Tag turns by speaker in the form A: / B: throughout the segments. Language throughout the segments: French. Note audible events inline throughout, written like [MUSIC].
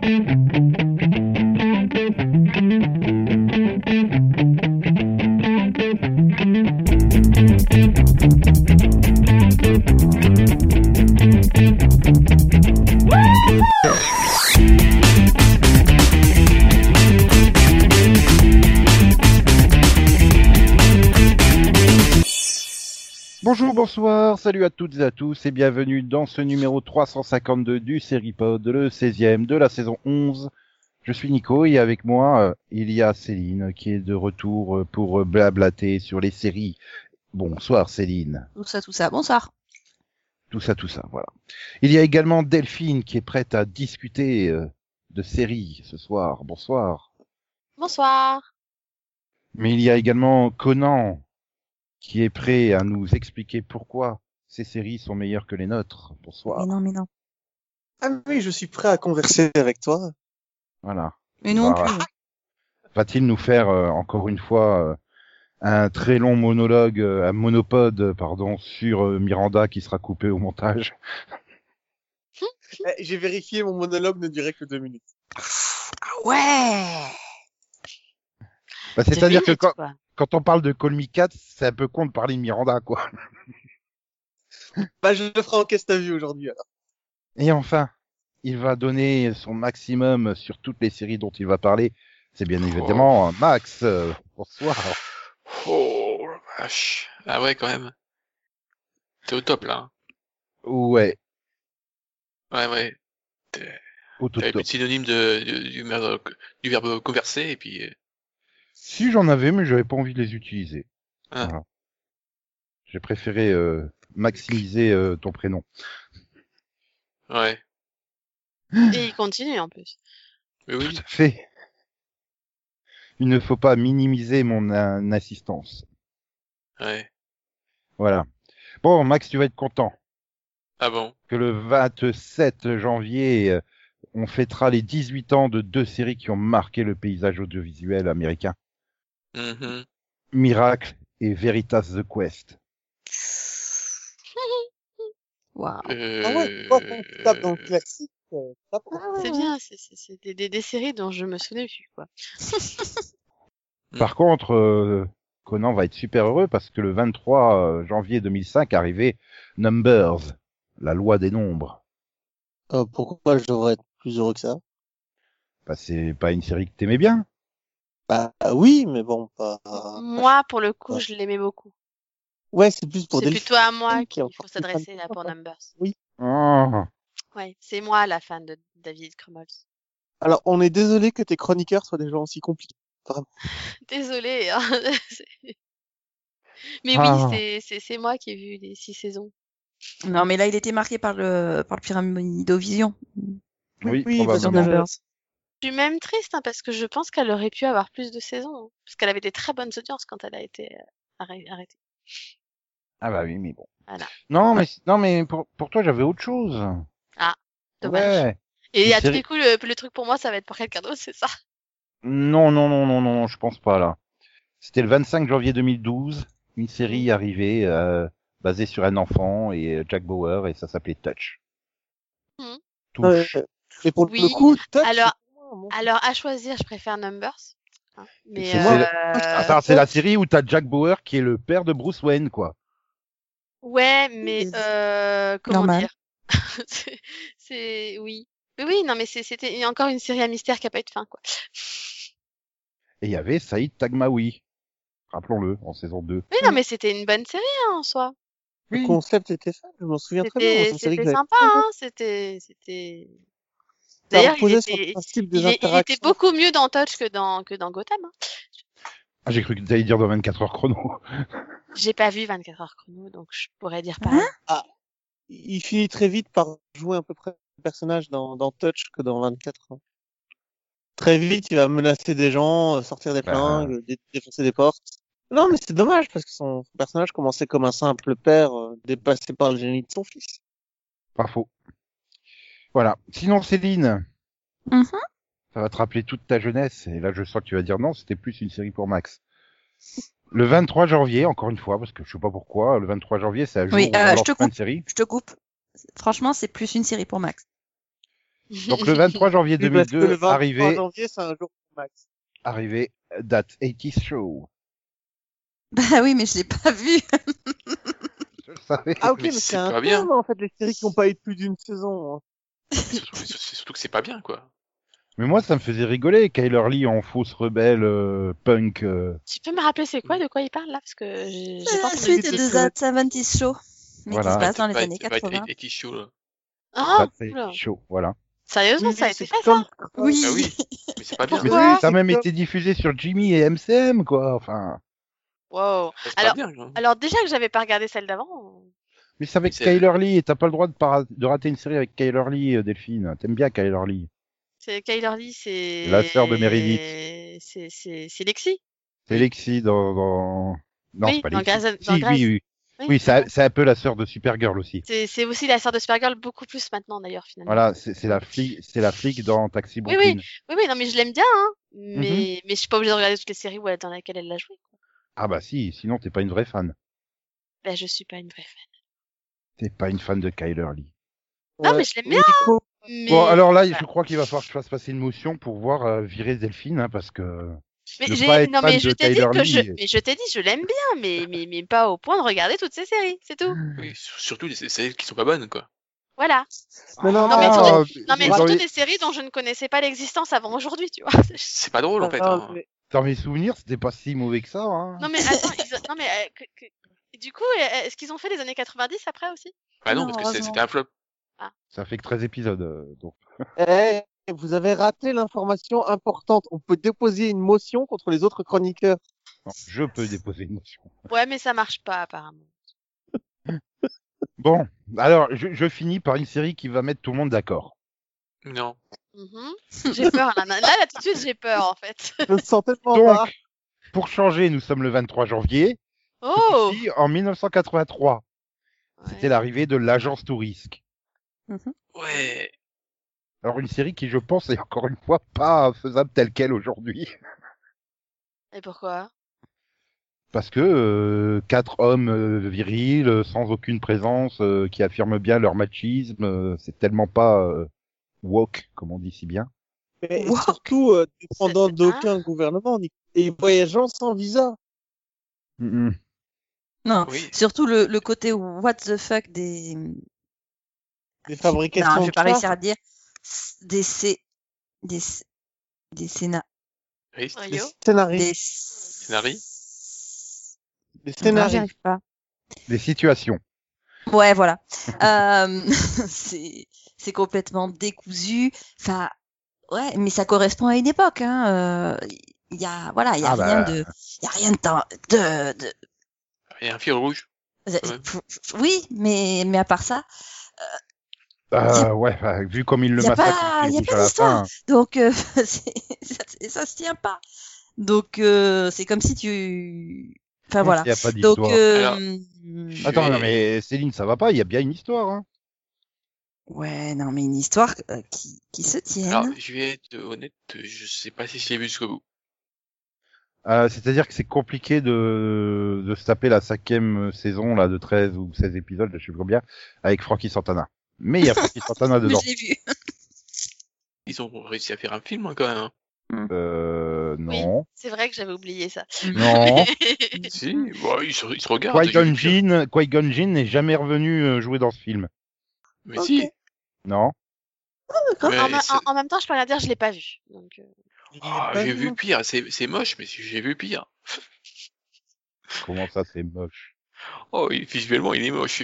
A: Thank you. Salut à toutes et à tous et bienvenue dans ce numéro 352 du Seripod, le 16e de la saison 11. Je suis Nico et avec moi, euh, il y a Céline qui est de retour euh, pour euh, blablater sur les séries. Bonsoir Céline.
B: Tout ça, tout ça. Bonsoir.
A: Tout ça, tout ça, voilà. Il y a également Delphine qui est prête à discuter euh, de séries ce soir. Bonsoir.
C: Bonsoir.
A: Mais il y a également Conan qui est prêt à nous expliquer pourquoi ces séries sont meilleures que les nôtres. Bonsoir.
B: Mais non, mais non.
D: Ah oui, je suis prêt à converser avec toi.
A: Voilà.
B: Mais non
A: Voilà.
B: plus.
A: Va-t-il nous faire euh, encore une fois euh, un très long monologue, euh, un monopode, euh, pardon, sur euh, Miranda qui sera coupé au montage? [LAUGHS]
D: Eh, J'ai vérifié, mon monologue ne durait que deux minutes.
B: Ah ouais.
A: Bah, C'est-à-dire que quand,
C: quoi.
A: quand on parle de Call Me Cat, c'est un peu con de parler de Miranda, quoi. [LAUGHS]
D: Bah, je le ferai en à vue aujourd'hui, alors.
A: Et enfin, il va donner son maximum sur toutes les séries dont il va parler. C'est bien évidemment Max. euh, bonsoir.
E: Oh, la vache. Ah ouais, quand même. T'es au top, là. hein.
A: Ouais,
E: Ouais, ouais. T'es-
A: au tout top.
E: plus de synonyme de, du, du, mer- du verbe converser, et puis... euh,
A: Si j'en avais, mais j'avais pas envie de les utiliser.
E: Ah.
A: Voilà. J'ai préféré euh, maximiser euh, ton prénom.
E: Ouais.
C: Et il continue en plus.
E: Mais oui.
A: Tout à fait. Il ne faut pas minimiser mon euh, assistance.
E: Ouais.
A: Voilà. Bon, Max, tu vas être content
E: Ah bon?
A: Que le 27 janvier, euh, on fêtera les 18 ans de deux séries qui ont marqué le paysage audiovisuel américain.
E: Mhm.
A: Miracle et Veritas the Quest.
B: Waouh.
E: Euh...
D: Ah ouais, quand tu tapes dans le classique, euh, ça prend.
B: Ah ouais,
C: C'est bien, c'est c'est- c'est des, des, des séries dont je me souvenais plus, quoi. [LAUGHS]
A: Par contre, euh, Conan va être super heureux parce que le 23 euh, janvier 2005 arrivait Numbers, la loi des nombres.
D: Euh, pourquoi je devrais être plus heureux que ça?
A: Bah, c'est pas une série que t'aimais bien.
D: Bah oui, mais bon, pas...
C: Moi, pour le coup,
D: Ouais.
C: je l'aimais beaucoup.
D: Ouais, c'est plus pour
C: C'est plutôt à moi qu'il faut s'adresser là pour. Numbers.
A: Oh.
C: Ouais, c'est moi la fan de David Crumholz.
D: Alors, on est désolé que tes chroniqueurs soient des gens aussi compliqués. Vraiment. [LAUGHS]
C: Désolée. hein. [LAUGHS] Mais
A: Ah.
C: oui, c'est- c'est moi qui ai vu les six saisons.
B: Non, mais là, il était marqué par le, par le pyramidovision.
A: Oui,
D: oui,
A: probablement.
C: Je suis même triste hein, parce que je pense qu'elle aurait pu avoir plus de saisons. hein, parce qu'elle avait des très bonnes audiences quand elle a été euh, arrê- arrêtée.
A: Ah bah oui, mais bon.
C: Voilà.
A: Non, mais non, mais pour, pour toi, j'avais autre chose.
C: Dommage.
A: Ouais.
C: Et à tous les coups, le, le truc pour moi, ça va être pour quelqu'un d'autre, c'est ça?
A: Non, non, non, non, non, je pense pas là. C'était le 25 janvier 2012, une série arrivée euh, basée sur un enfant et euh, Jack Bauer et ça s'appelait Touch.
C: Mhm.
A: Touche.
D: Euh, et pour
C: Oui.
D: le coup, Touch,
C: Alors- Alors, à choisir, je préfère Numbers. hein, Mais
A: C'est-
C: euh,
A: Attends, c'est la série où t'as Jack Bauer qui est le père de Bruce Wayne, quoi.
C: Ouais, mais euh, comment
B: Normal.
C: dire? [LAUGHS] C'est- C'est oui. Oui, oui, non, mais c'est- c'était il y a encore une série à mystère qui a pas eu de fin, quoi.
A: Et il y avait Saïd Tagmaoui, rappelons-le, en saison 2.
C: Oui, non, mais c'était une bonne série hein, en soi.
D: Le concept était fun, je m'en souviens très bien.
C: C'était sympa, hein. C'était c'était.
D: Ça
C: D'ailleurs, il était, il, était beaucoup mieux dans Touch que dans que dans Gotham. Hein.
A: Ah, j'ai cru que t'allais dire dans 24 heures chrono.
C: J'ai pas vu 24 heures chrono, donc je pourrais dire pareil.
B: Hein
D: Il finit très vite par jouer à peu près le personnage dans, dans Touch que dans 24. hein. Très vite, il va menacer des gens, euh, sortir des
A: Bah.
D: flingues, dé- défoncer des portes. Non, mais c'est dommage parce que son personnage commençait comme un simple père euh, dépassé par le génie de son fils.
A: Pas faux. Voilà. Sinon, Céline,
B: Mhm.
A: Ça va te rappeler toute ta jeunesse. Et là, je sens que tu vas dire non, c'était plus une série pour Max. Le 23 janvier, encore une fois, parce que je sais pas pourquoi, le 23 janvier, c'est un jour
B: Oui, euh, je te coupe.
A: séries.
B: Je te coupe. Franchement, c'est plus une série pour Max.
A: Donc le 23 janvier [LAUGHS]
D: Oui, parce que
A: 2002,
D: le 23
A: arrivé,
D: janvier, c'est un jour pour Max.
A: arrivé That 80 Show.
B: Bah oui, mais je l'ai pas vu. [LAUGHS]
A: Je le savais.
D: Ah ok,
E: Mais
D: mais,
E: c'est
D: c'est un
E: pas bien.
D: thème, en fait, les séries qui n'ont pas eu plus d'une saison. hein.
E: C'est surtout, c'est- c'est surtout que c'est pas bien, quoi.
A: Mais moi, ça me faisait rigoler, Kyler Lee en fausse rebelle euh, punk. euh,
C: Tu peux me rappeler c'est quoi, de quoi il parle là? Parce que j'ai pas
B: la suite de
D: que-
B: That 70 Show. Mais
A: Voilà.
B: qui se passe dans les années
E: va être
B: 80.
E: 80 show, là.
C: Ah.
A: 80 Show, voilà.
C: Sérieusement, ça a été fait ça?
B: Oui.
E: Ah oui, [LAUGHS] mais c'est pas bien.
A: Mais oui, ça a même été diffusé sur Jimmy et MCM, quoi. Enfin,
C: Wow.
E: C'est
C: Alors-
E: bien,
C: déjà que j'avais pas regardé celle d'avant.
A: mais c'est avec Kyler Lee et t'as pas le droit de, para- de rater une série avec Kyler Lee, euh, Delphine. T'aimes bien Kyler Lee.
C: C'est Kyler Lee, c'est.
A: La sœur de Meredith.
C: C'est c'est c'est Lexi.
A: C'est Lexi dans, dans... Non,
C: Oui,
A: c'est pas
C: dans
A: Lexi.
C: Dans Grey's.
A: oui, oui. Oui, c'est c'est un peu la sœur de Supergirl aussi.
C: C'est c'est aussi la sœur de Supergirl beaucoup plus maintenant d'ailleurs finalement.
A: Voilà, c'est la flic, c'est la flic dans Taxi
C: Oui,
A: Brooklyn.
C: Oui oui non mais je l'aime bien hein.
A: Mhm.
C: Mais mais je suis pas obligée de regarder toutes les séries où elle, dans lesquelles elle l'a joué. Quoi.
A: Ah bah si, sinon t'es pas une vraie fan.
C: Bah je suis pas une vraie fan.
A: T'es pas une fan de Kyler Lee.
C: Non,
D: Ouais.
C: mais je l'aime bien. Mais...
A: Bon, alors là,
C: voilà.
A: je crois qu'il va falloir que je fasse passer une motion pour voir euh, virer Delphine, hein, parce que
C: Mais
A: ne
C: j'ai-
A: pas être
C: non mais je
A: de
C: t'ai dit que je mais je t'ai dit je l'aime bien mais mais mais pas au point de regarder toutes ces séries c'est tout.
E: Oui, sur- surtout les séries qui sont pas bonnes, quoi.
C: Voilà.
D: Mais non,
C: Non, mais surtout- Non mais
A: dans,
C: surtout
A: les-
C: des séries dont je ne connaissais pas l'existence avant aujourd'hui tu vois. [LAUGHS]
E: C'est pas drôle, en fait. hein.
A: dans mes souvenirs, c'était pas si mauvais que ça. Hein.
C: Non mais attends ils non mais euh, que- que- et du coup euh, est-ce qu'ils ont fait les années 90 après aussi?
E: Bah non,
B: Non,
E: parce que c'était un flop.
A: Ça fait que 13 épisodes, euh, donc. [LAUGHS]
D: Eh, vous avez raté l'information importante. On peut déposer une motion contre les autres chroniqueurs.
A: Non, je peux déposer une motion.
C: Ouais mais ça marche pas apparemment. [LAUGHS]
A: Bon, alors je, je finis par une série qui va mettre tout le monde d'accord.
E: Non.
C: Mhm. J'ai peur là. là là tout de suite j'ai peur en fait.
D: Je me sens tellement
A: Donc, pour changer, nous sommes le 23 janvier.
C: Oh.
A: Ici, en 1983, c'était l'arrivée de l'agence Tourisque.
E: Ouais.
A: Alors une série qui, je pense, est encore une fois pas faisable telle qu'elle aujourd'hui.
C: Et pourquoi?
A: Parce que euh, quatre hommes euh, virils, euh, sans aucune présence, euh, qui affirment bien leur machisme, euh, c'est tellement pas euh, woke, comme on dit si bien.
D: Mais
B: Wow.
D: surtout, euh, dépendant d'aucun gouvernement. Et voyageant sans visa.
A: Mm, mm.
B: Non,
E: Oui.
B: surtout le, le côté what the fuck des.
D: Des fabrications
B: Non, je vais pas réussir à dire. Des C. Des, C- des scéna...
E: Oui,
C: Ouais,
D: Des
C: yo.
D: scénaristes.
B: Des.
E: Scénarii
D: Des
B: pas.
A: Des situations.
B: Ouais, voilà. [LAUGHS] euh, c'est c'est complètement décousu. Enfin, ouais, mais ça correspond à une époque. Hein. euh, Il y a, voilà, il y a
A: Ah
B: rien
A: bah.
B: de, il y a rien de, temps- de, de,
E: Il y a un fil rouge.
B: oui, mais mais à part ça,
A: Euh, ouais, bah, vu comme il le massacre
B: pas-
A: il
B: y a pas d'histoire. donc euh, [LAUGHS] c'est- ça, se tient pas. Donc euh, c'est comme si tu, enfin voilà.
A: Il y a pas
B: Donc
A: d'histoire.
B: euh,
E: Alors,
B: mm,
A: Attends, non, mais Céline, ça va pas, il y a bien une histoire. Hein.
B: ouais, non, mais une histoire euh, qui qui se tienne.
E: Alors, je vais être honnête, je sais pas si je l'ai vu jusqu'au bout.
A: Euh, C'est-à-dire que c'est compliqué de, de se taper la cinquième saison là de 13 ou 16 épisodes, je sais plus combien, avec Frankie Santana. Mais il y a Frankie Santana
B: mais
A: dedans.
B: je l'ai vu.
E: Ils ont réussi à faire un film, hein, quand même. hein.
A: Euh, non.
C: C'est vrai que j'avais oublié ça.
A: Non. [LAUGHS]
E: Si, bon, ils, se, ils se regardent.
A: Qui-Gon Jinn, Jinn n'est jamais revenu euh, jouer dans ce film.
E: Mais si.
A: Non.
E: Mais
C: en, même temps, je peux rien dire, je l'ai pas vu. Donc, euh,
E: Ah,
D: Pas
E: j'ai
D: vu,
E: pire, c'est c'est moche, mais j'ai vu pire.
A: Comment ça, c'est moche?
E: Oh, visuellement, il est moche.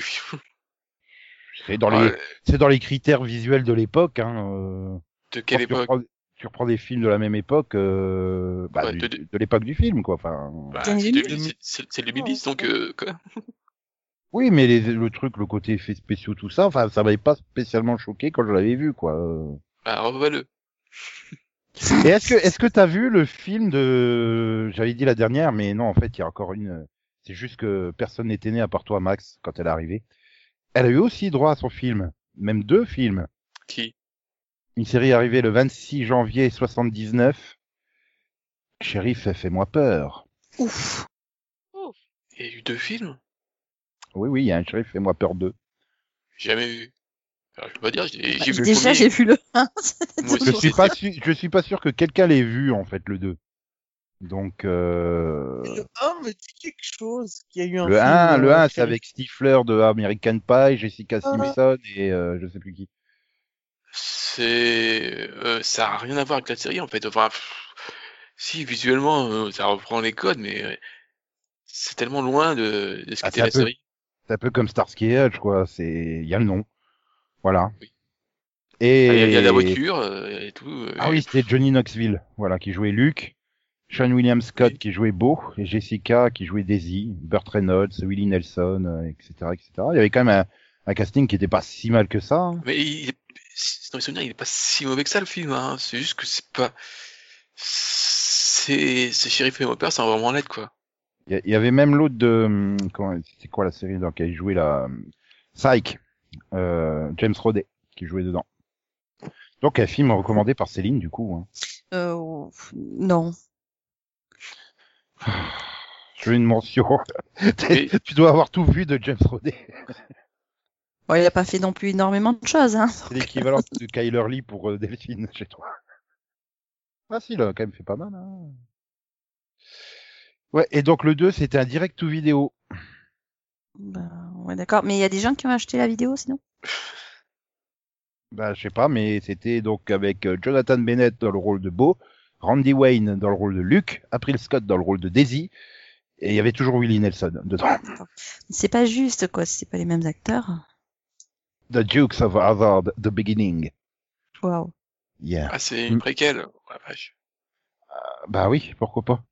A: C'est dans les, c'est dans les critères visuels de l'époque. Hein. euh,
E: de quelle
A: tu
E: époque
A: reprends- Tu reprends des films de la même époque, euh, bah,
E: Ouais,
A: du-
E: de-
A: de,
E: de-
A: l'époque du film, quoi. Enfin.
E: bah, c'est
B: 2000.
E: 2010, c'est c'est le 2010, donc euh, quoi. [LAUGHS]
A: Oui, mais les, le truc, le côté effets spéciaux, tout ça, enfin, ça m'avait pas spécialement choqué quand je l'avais vu, quoi. euh.
E: Bah, revois-le. [LAUGHS]
A: Et est-ce que, est-ce que t'as vu le film de, j'avais dit la dernière, mais non, en fait, il y a encore une, c'est juste que personne n'était né à part toi, Max, quand elle est arrivée. Elle a eu aussi droit à son film. Même deux films.
E: Qui?
A: Une série arrivée le 26 janvier 79. Shérif, fais-moi peur.
B: Ouf.
E: Il y a eu deux films?
A: Oui, oui, il y a un Shérif, fais-moi peur 2.
E: Jamais vu. Alors, je peux pas dire, j'ai
B: Bah,
E: vu le
B: déjà, j'ai vu le 1.
E: Moi aussi,
A: Je suis pas sûr, je suis pas sûr que quelqu'un l'ait vu en fait le 2. Donc euh...
D: Le 1 me dit quelque chose y a eu un
A: le
D: film,
A: 1, le
D: euh,
A: 1 c'est
D: shérif.
A: avec Stifler de American Pie, Jessica
D: Ah.
A: Simpson et euh, je sais plus qui.
E: C'est, euh, ça a rien à voir avec la série en fait. Enfin, pff, si visuellement euh, ça reprend les codes, mais euh, c'est tellement loin de, de ce
A: Ah,
E: qu'était
A: c'est
E: la
A: peu-
E: série.
A: C'est un peu comme Starsky et Hutch quoi, c'est il y a le nom. Voilà.
E: Oui.
A: Et
E: Il y y a la voiture euh, et tout. euh,
A: Ah
E: et-
A: oui, c'était Johnny Knoxville, voilà, qui jouait Luke, Sean William Scott
E: Oui.
A: qui jouait Beau, et Jessica qui jouait Daisy, Burt Reynolds, Willie Nelson, euh, etc., etc. Il y avait quand même un, un casting qui était pas si mal que ça. hein.
E: Mais il, est- dans mes souvenirs, il est pas si mauvais que ça le film. Hein. C'est juste que c'est pas, c'est, c'est Sheriff et Hopper, c'est vraiment l'aide quoi.
A: Il y avait même l'autre de, hum, comment, c'est quoi la série dans laquelle il jouait la, hum, Psych, euh, James Roday, qui jouait dedans. Donc un film recommandé par Céline du coup. Hein.
B: Euh, non. [SIGHS]
A: Je veux une mention. [LAUGHS] Tu dois avoir tout vu de James Roday.
B: Bon, il a pas fait non plus énormément de choses, hein.
A: C'est l'équivalent de Kyler Lee pour euh, Delphine chez toi. Ah si, il a quand même fait pas mal. Hein. Ouais, et donc le 2, c'était un direct to vidéo.
B: Bah, ouais, d'accord. Mais il y a des gens qui ont acheté la vidéo, sinon?
A: Bah, je sais pas, mais c'était donc avec euh, Jonathan Bennett dans le rôle de Beau, Randy Wayne dans le rôle de Luke, April Scott dans le rôle de Daisy, et il y avait toujours Willie Nelson dedans.
B: C'est pas juste, quoi. C'est pas les mêmes acteurs.
A: The Dukes of Hazzard, The Beginning.
B: Waouh.
A: Yeah.
E: Ah, c'est une préquelle. La vache.
A: Bah oui, pourquoi pas.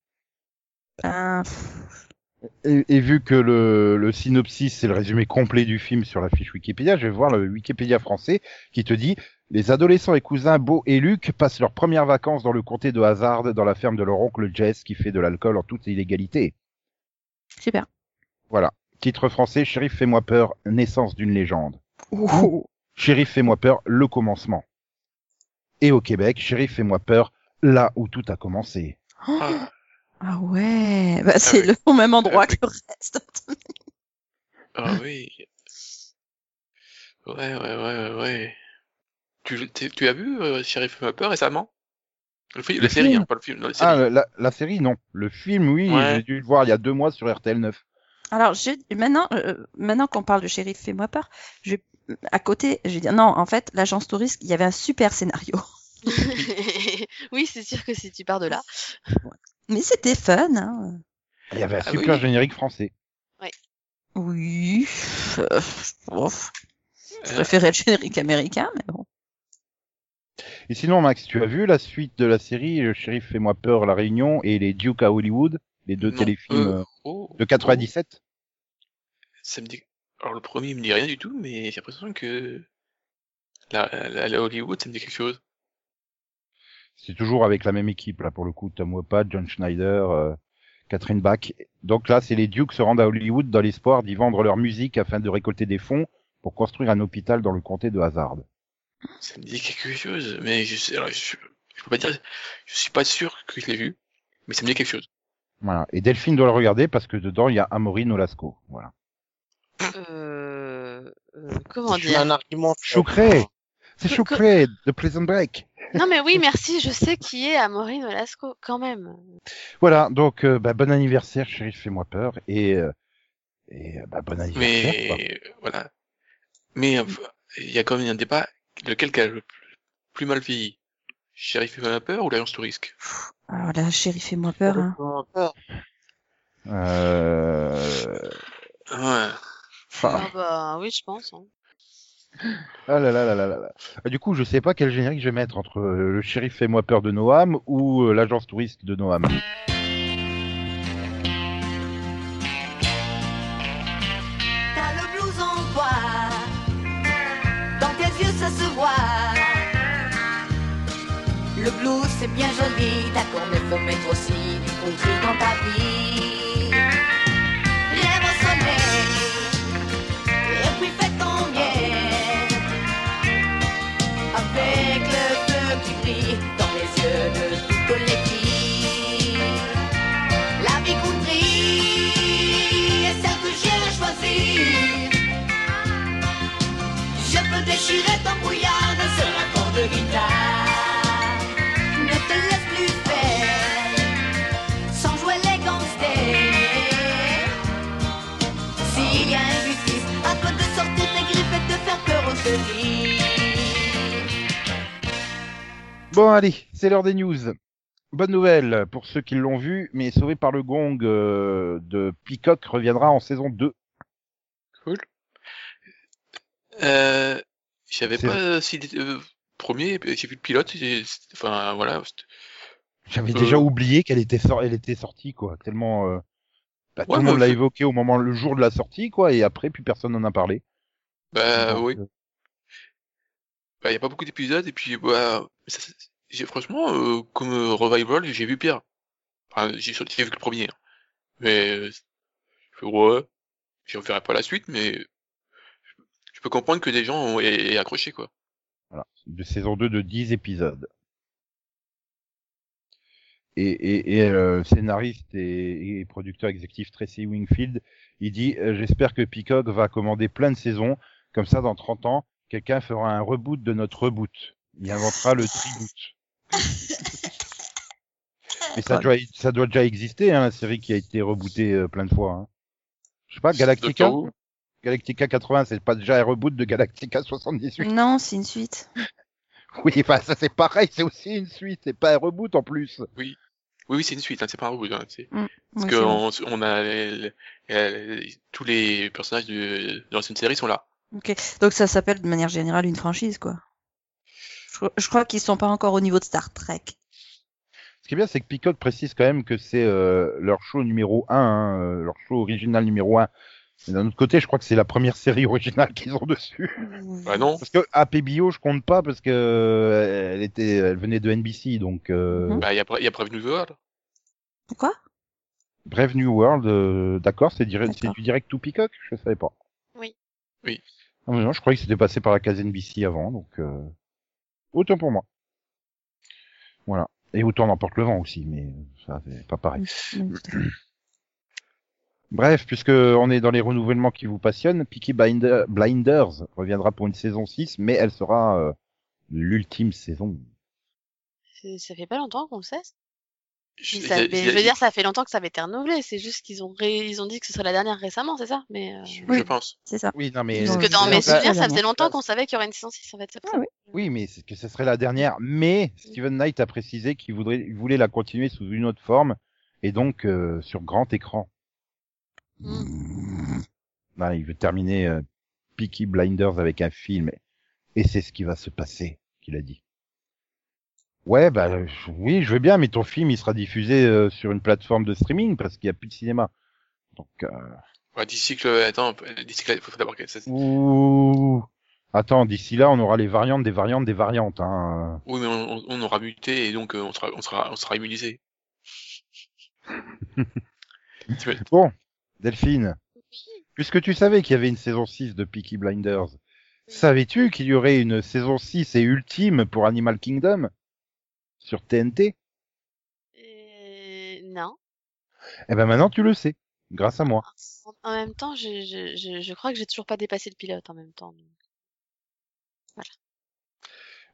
B: Ben, pff,
A: Et, et vu que le, le synopsis, c'est le résumé complet du film sur la fiche Wikipédia, je vais voir le Wikipédia français qui te dit Les adolescents et cousins Beau et Luc passent leurs premières vacances dans le comté de Hazard, dans la ferme de leur oncle Jess, qui fait de l'alcool en toute illégalité.
B: super.
A: Voilà. Titre français Shérif fais-moi peur, naissance d'une légende.
B: Ouh.
A: Shérif fais-moi peur, le commencement. Et au Québec, Shérif fais-moi peur, là où tout a commencé.
E: Ah,
B: Ah ouais. Bah, c'est
E: oui.
B: le au [LAUGHS] même endroit
E: Ah
B: que le reste.
E: ah oui. Ouais, ouais, ouais, ouais, ouais. Tu, tu as vu euh, Sheriff Hopper récemment? Le film, la série,
A: film
E: hein, pas le film, non, la série.
A: Ah, la, la série, non. Le film, oui,
E: Ouais.
A: j'ai dû le voir il y a deux mois sur RTL 9.
B: Alors, je, maintenant, euh, maintenant qu'on parle de shérif, fais-moi peur. Je, à côté, je vais dire non. En fait, l'agence touriste, il y avait un super scénario. [LAUGHS]
C: oui, c'est sûr que si tu pars de là.
B: Mais c'était fun. Hein.
A: Il y avait un
E: Ah
A: super
E: oui.
A: générique français.
B: Oui. Euh, bon, je
E: Euh,
B: préférais le générique américain, mais bon.
A: Et sinon, Max, tu as vu la suite de la série Le shérif fait-moi peur, La Réunion et les Duke à Hollywood, les deux
E: non,
A: téléfilms
E: euh,
A: euh,
E: oh,
A: de 97
E: oh, ça me dit. Alors le premier il me dit rien du tout, mais j'ai l'impression que la, la, la Hollywood ça me dit quelque chose.
A: C'est toujours avec la même équipe, là, pour le coup, Tom Wopat, John Schneider, euh, Catherine Bach. Donc là, c'est les Dukes se rendent à Hollywood dans l'espoir d'y vendre leur musique afin de récolter des fonds pour construire un hôpital dans le comté de Hazard.
E: Ça me dit quelque chose, mais je sais, alors, je, je peux pas dire, je suis pas sûr que je l'ai vu, mais ça me dit quelque chose.
A: Voilà. Et Delphine doit le regarder parce que dedans, il y a Amaury Nolasco. Voilà.
C: Euh, euh, comment dire?
D: un argument.
A: Choucré C'est Choucré de Prison Break
C: Non mais oui, merci, je sais qui est Amaury Nolasco, quand même.
A: Voilà, donc euh, bah, bon anniversaire, chérie, fais-moi peur. Et, euh, et euh, bah, bon anniversaire. quoi.
E: Mais voilà. Mais euh, il y a quand même un débat. Lequel qui a le plus- plus mal vieilli? Sheriff Hopper ou l'agence Tourisque
B: Alors là, chéri, fais-moi peur. Hein.
D: Peur.
A: Euh...
E: Ouais.
A: enfin,
C: Ah bah oui, je pense. hein.
A: Ah là là là là là. Ah, Du coup, je sais pas quel générique je vais mettre entre euh, le shérif fais-moi peur de Noam ou euh, l'agence touriste de Noam.
F: T'as le blouson noir, dans tes yeux ça se voit. Le blues c'est bien joli, d'accord, mais faut mettre aussi du country dans ta vie. avec le feu qui brille dans les yeux de toutes les filles. La vie qu'on est celle que j'ai choisie. Je peux déchirer ton brouillard d'un seul accord de guitare. Ne te laisse plus faire sans jouer les gangsters. S'il y a injustice, à toi de sortir tes griffes et de faire peur aux chevilles.
A: Bon, allez, c'est l'heure des news. Bonne nouvelle pour ceux qui l'ont vu, mais sauvé par le gong euh, de Peacock reviendra en saison 2.
E: Cool. Euh, j'avais
A: C'est-
E: pas si euh, premier, j'ai vu le pilote, enfin voilà.
A: J'avais
E: Euh.
A: déjà oublié qu'elle était, sor- elle était sortie, quoi. Tellement, euh, bah, tout le monde l'a
E: je-
A: évoqué au moment, le jour de la sortie, quoi, et après, plus personne n'en a parlé.
E: Bah
A: Donc,
E: oui,
A: euh,
E: bah y a pas beaucoup d'épisodes et puis bah franchement euh, comme euh, revival, j'ai vu pire. Enfin, j'ai vu le premier, hein. mais euh, je ouais, je reverrai pas la suite, mais je peux comprendre que des gens ont aient- accroché quoi.
A: Voilà, de saison 2 de 10 épisodes. Et, et, euh, scénariste et, producteur exécutif Tracy Wingfield, il dit J'espère que Peacock va commander plein de saisons, comme ça dans 30 ans, quelqu'un fera un reboot de notre reboot. Il inventera le triboot. Mais ça doit, ça doit déjà exister, hein, la série qui a été rebootée euh, plein de fois. Hein. Je sais pas, Galactica Galactica 80, c'est pas déjà un reboot de Galactica 78
B: Non, c'est une suite. [LAUGHS]
A: Oui, enfin, ça c'est pareil, c'est aussi une suite, c'est pas un reboot en plus.
E: Oui, oui, c'est une suite, hein, c'est pas un reboot. Hein, c'est- Parce
B: Oui,
E: que on, on a les- les- tous les personnages de, de l'ancienne série sont là.
B: Ok. Donc ça s'appelle de manière générale une franchise, quoi. Je, crois- je crois qu'ils sont pas encore au niveau de Star Trek.
A: Ce qui est bien, c'est que Peacock précise quand même que c'est euh, leur show numéro 1, hein, euh, leur show original numéro 1. Mais d'un autre côté, je crois que c'est la première série originale [LAUGHS] qu'ils ont dessus.
E: Bah non,
A: Parce que AP Bio, je compte pas parce que euh, elle était, elle venait de NBC, donc euh,
B: Mhm.
E: bah il y a, y a Brave New World.
B: Quoi?
A: Brave New World, euh, d'accord, c'est direct, c'est
B: D'accord.
A: du direct to Peacock, je savais pas.
C: Oui.
E: Oui.
A: Mais non, je croyais que c'était passé par la case NBC avant, donc euh, autant pour moi. Voilà. Et autant n'emporte le vent aussi, mais ça c'est pas pareil. [CLEARS THROAT] Bref, puisque on est dans les renouvellements qui vous passionnent, Peaky Blinder- Blinders reviendra pour une saison 6, mais elle sera euh, l'ultime saison.
C: Ça fait pas longtemps qu'on le sait.
E: Je,
C: Ça- mais veux dire, ça fait longtemps que ça avait été renouvelé. C'est juste qu'ils ont ré- ils ont dit que ce serait la dernière récemment, c'est ça? Mais euh,
E: je,
B: Oui.
E: je pense.
B: C'est ça.
A: Oui, non mais
C: parce que dans mes souvenirs, ça faisait longtemps qu'on savait qu'il y aurait une saison 6 en fait.
B: Ah
C: ça.
B: oui.
A: oui, mais c'est que ce serait la dernière. Mais Steven Knight a précisé qu'il voudrait, il voulait la continuer sous une autre forme et donc euh, sur grand écran. Voilà, il veut terminer euh, Peaky Blinders avec un film et c'est ce qui va se passer, qu'il a dit. Ouais, bah oui, je veux bien, mais ton film il sera diffusé euh, sur une plateforme de streaming parce qu'il y a plus de cinéma. Donc euh,
E: Ouais, d'ici que attends, d'ici que il faut d'abord que ça.
A: ouh. Attends, d'ici là, on aura les variantes des variantes des variantes. Hein.
E: Oui, mais on, aura muté et donc euh, on sera on sera on sera immunisé. [LAUGHS]
A: Bon, Delphine, puisque tu savais qu'il y avait une saison 6 de Peaky Blinders, savais-tu qu'il y aurait une saison 6 et ultime pour Animal Kingdom? Sur TNT
C: Euh, non.
A: Eh ben maintenant tu le sais, grâce à moi.
C: En, en même temps, je, je, je, je crois que j'ai toujours pas dépassé le pilote en même temps. donc.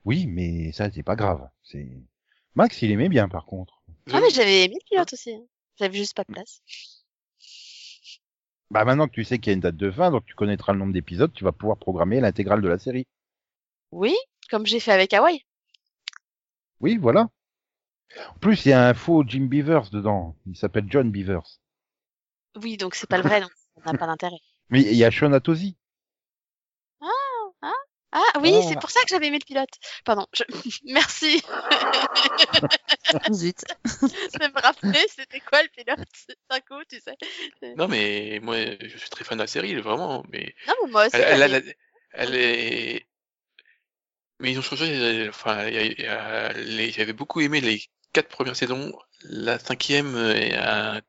A: Oui, mais ça c'est pas grave. C'est Max, il aimait bien par contre.
C: Ah mais j'avais aimé le pilote aussi. hein. J'avais juste pas de place.
A: Bah maintenant que tu sais qu'il y a une date de fin, donc tu connaîtras le nombre d'épisodes, tu vas pouvoir programmer l'intégrale de la série.
C: Oui, comme j'ai fait avec Hawaii.
A: Oui, voilà. En plus, il y a un faux Jim Beavers dedans. Il s'appelle John Beavers.
C: Oui, donc c'est pas le vrai, donc ça n'a pas d'intérêt. [LAUGHS]
A: Mais il y a Sean Atosi.
C: Ah oui,
A: Ah.
C: c'est pour ça que j'avais aimé le pilote. Pardon, je... [LAUGHS] merci [LAUGHS]
B: Zut.
C: de me rappeler c'était quoi le pilote? D'un coup, tu sais.
E: Non mais moi je suis très fan de la série, vraiment. Mais
C: Non, mais moi aussi.
E: elle, elle,
C: j'avais-
E: elle- elle est. Mais ils ont changé. euh, Enfin, il y a- il y a les- j'avais beaucoup aimé les quatre premières saisons. La cinquième, euh, il y a un,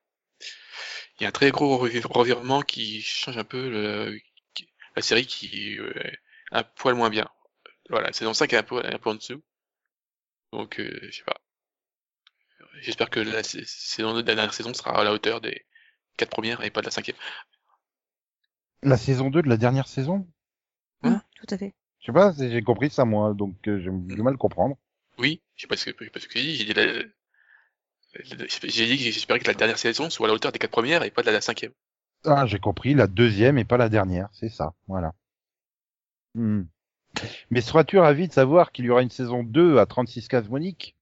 E: il y a un très gros revi- revirement qui change un peu le, la série qui euh, est un poil moins bien. Voilà, la saison 5 est un peu, un peu en dessous. Donc, euh, je sais pas. J'espère que la sa- saison, la dernière saison sera à la hauteur des quatre premières et pas de la cinquième.
A: La saison 2 de la dernière saison?
E: Hein?
B: Oui, tout à fait.
A: Je sais pas, c'est- j'ai compris ça moi, donc euh, j'ai du mal à comprendre.
E: Oui, je sais pas ce que, pas ce que j'ai dit. J'ai dit, la- j'ai dit que j'espérais que la dernière saison soit à la hauteur des quatre premières et pas de la cinquième.
A: Ah, j'ai compris, la deuxième et pas la dernière, c'est ça, voilà. Hmm. Mais seras-tu ravi de savoir qu'il y aura une saison 2 à 36 cases Monique?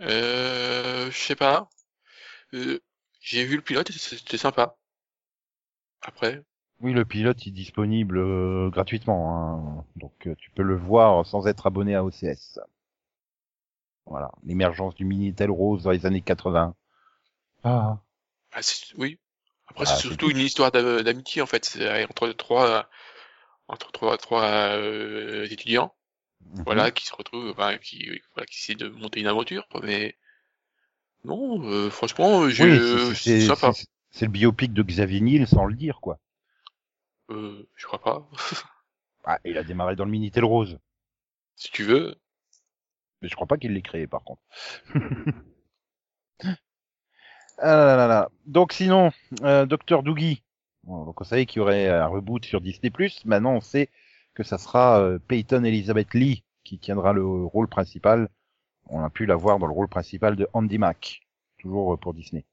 E: Euh, je sais pas. Euh, j'ai vu le pilote et c'était sympa. Après,
A: Oui, le pilote est disponible euh, gratuitement, hein. donc euh, tu peux le voir sans être abonné à OCS. Voilà, l'émergence du Minitel Rose dans les années 80. Ah,
E: ah, c'est- oui. Après,
A: Ah,
E: c'est
A: c'est
E: surtout une histoire d'am- d'amitié en fait. C'est euh, entre trois, entre trois, trois euh, étudiants,
A: mhm.
E: voilà, qui se retrouvent, enfin, qui, voilà, qui essaient de monter une aventure. Mais non, euh, franchement, je,
A: Oui, c'est le biopic de Xavier Niel sans le dire, quoi.
E: Euh, je crois pas. [LAUGHS]
A: Ah, il a démarré dans le Minitel Rose,
E: si tu veux.
A: mais je crois pas qu'il l'ait créé, par contre. [LAUGHS] ah là là là. Donc sinon, euh, Dr Doogie. Bon, donc on savait qu'il y aurait un reboot sur Disney+. Maintenant, on sait que ça sera euh, Peyton Elizabeth Lee qui tiendra le rôle principal. On a pu la voir dans le rôle principal de Andy Mack, toujours euh, pour Disney.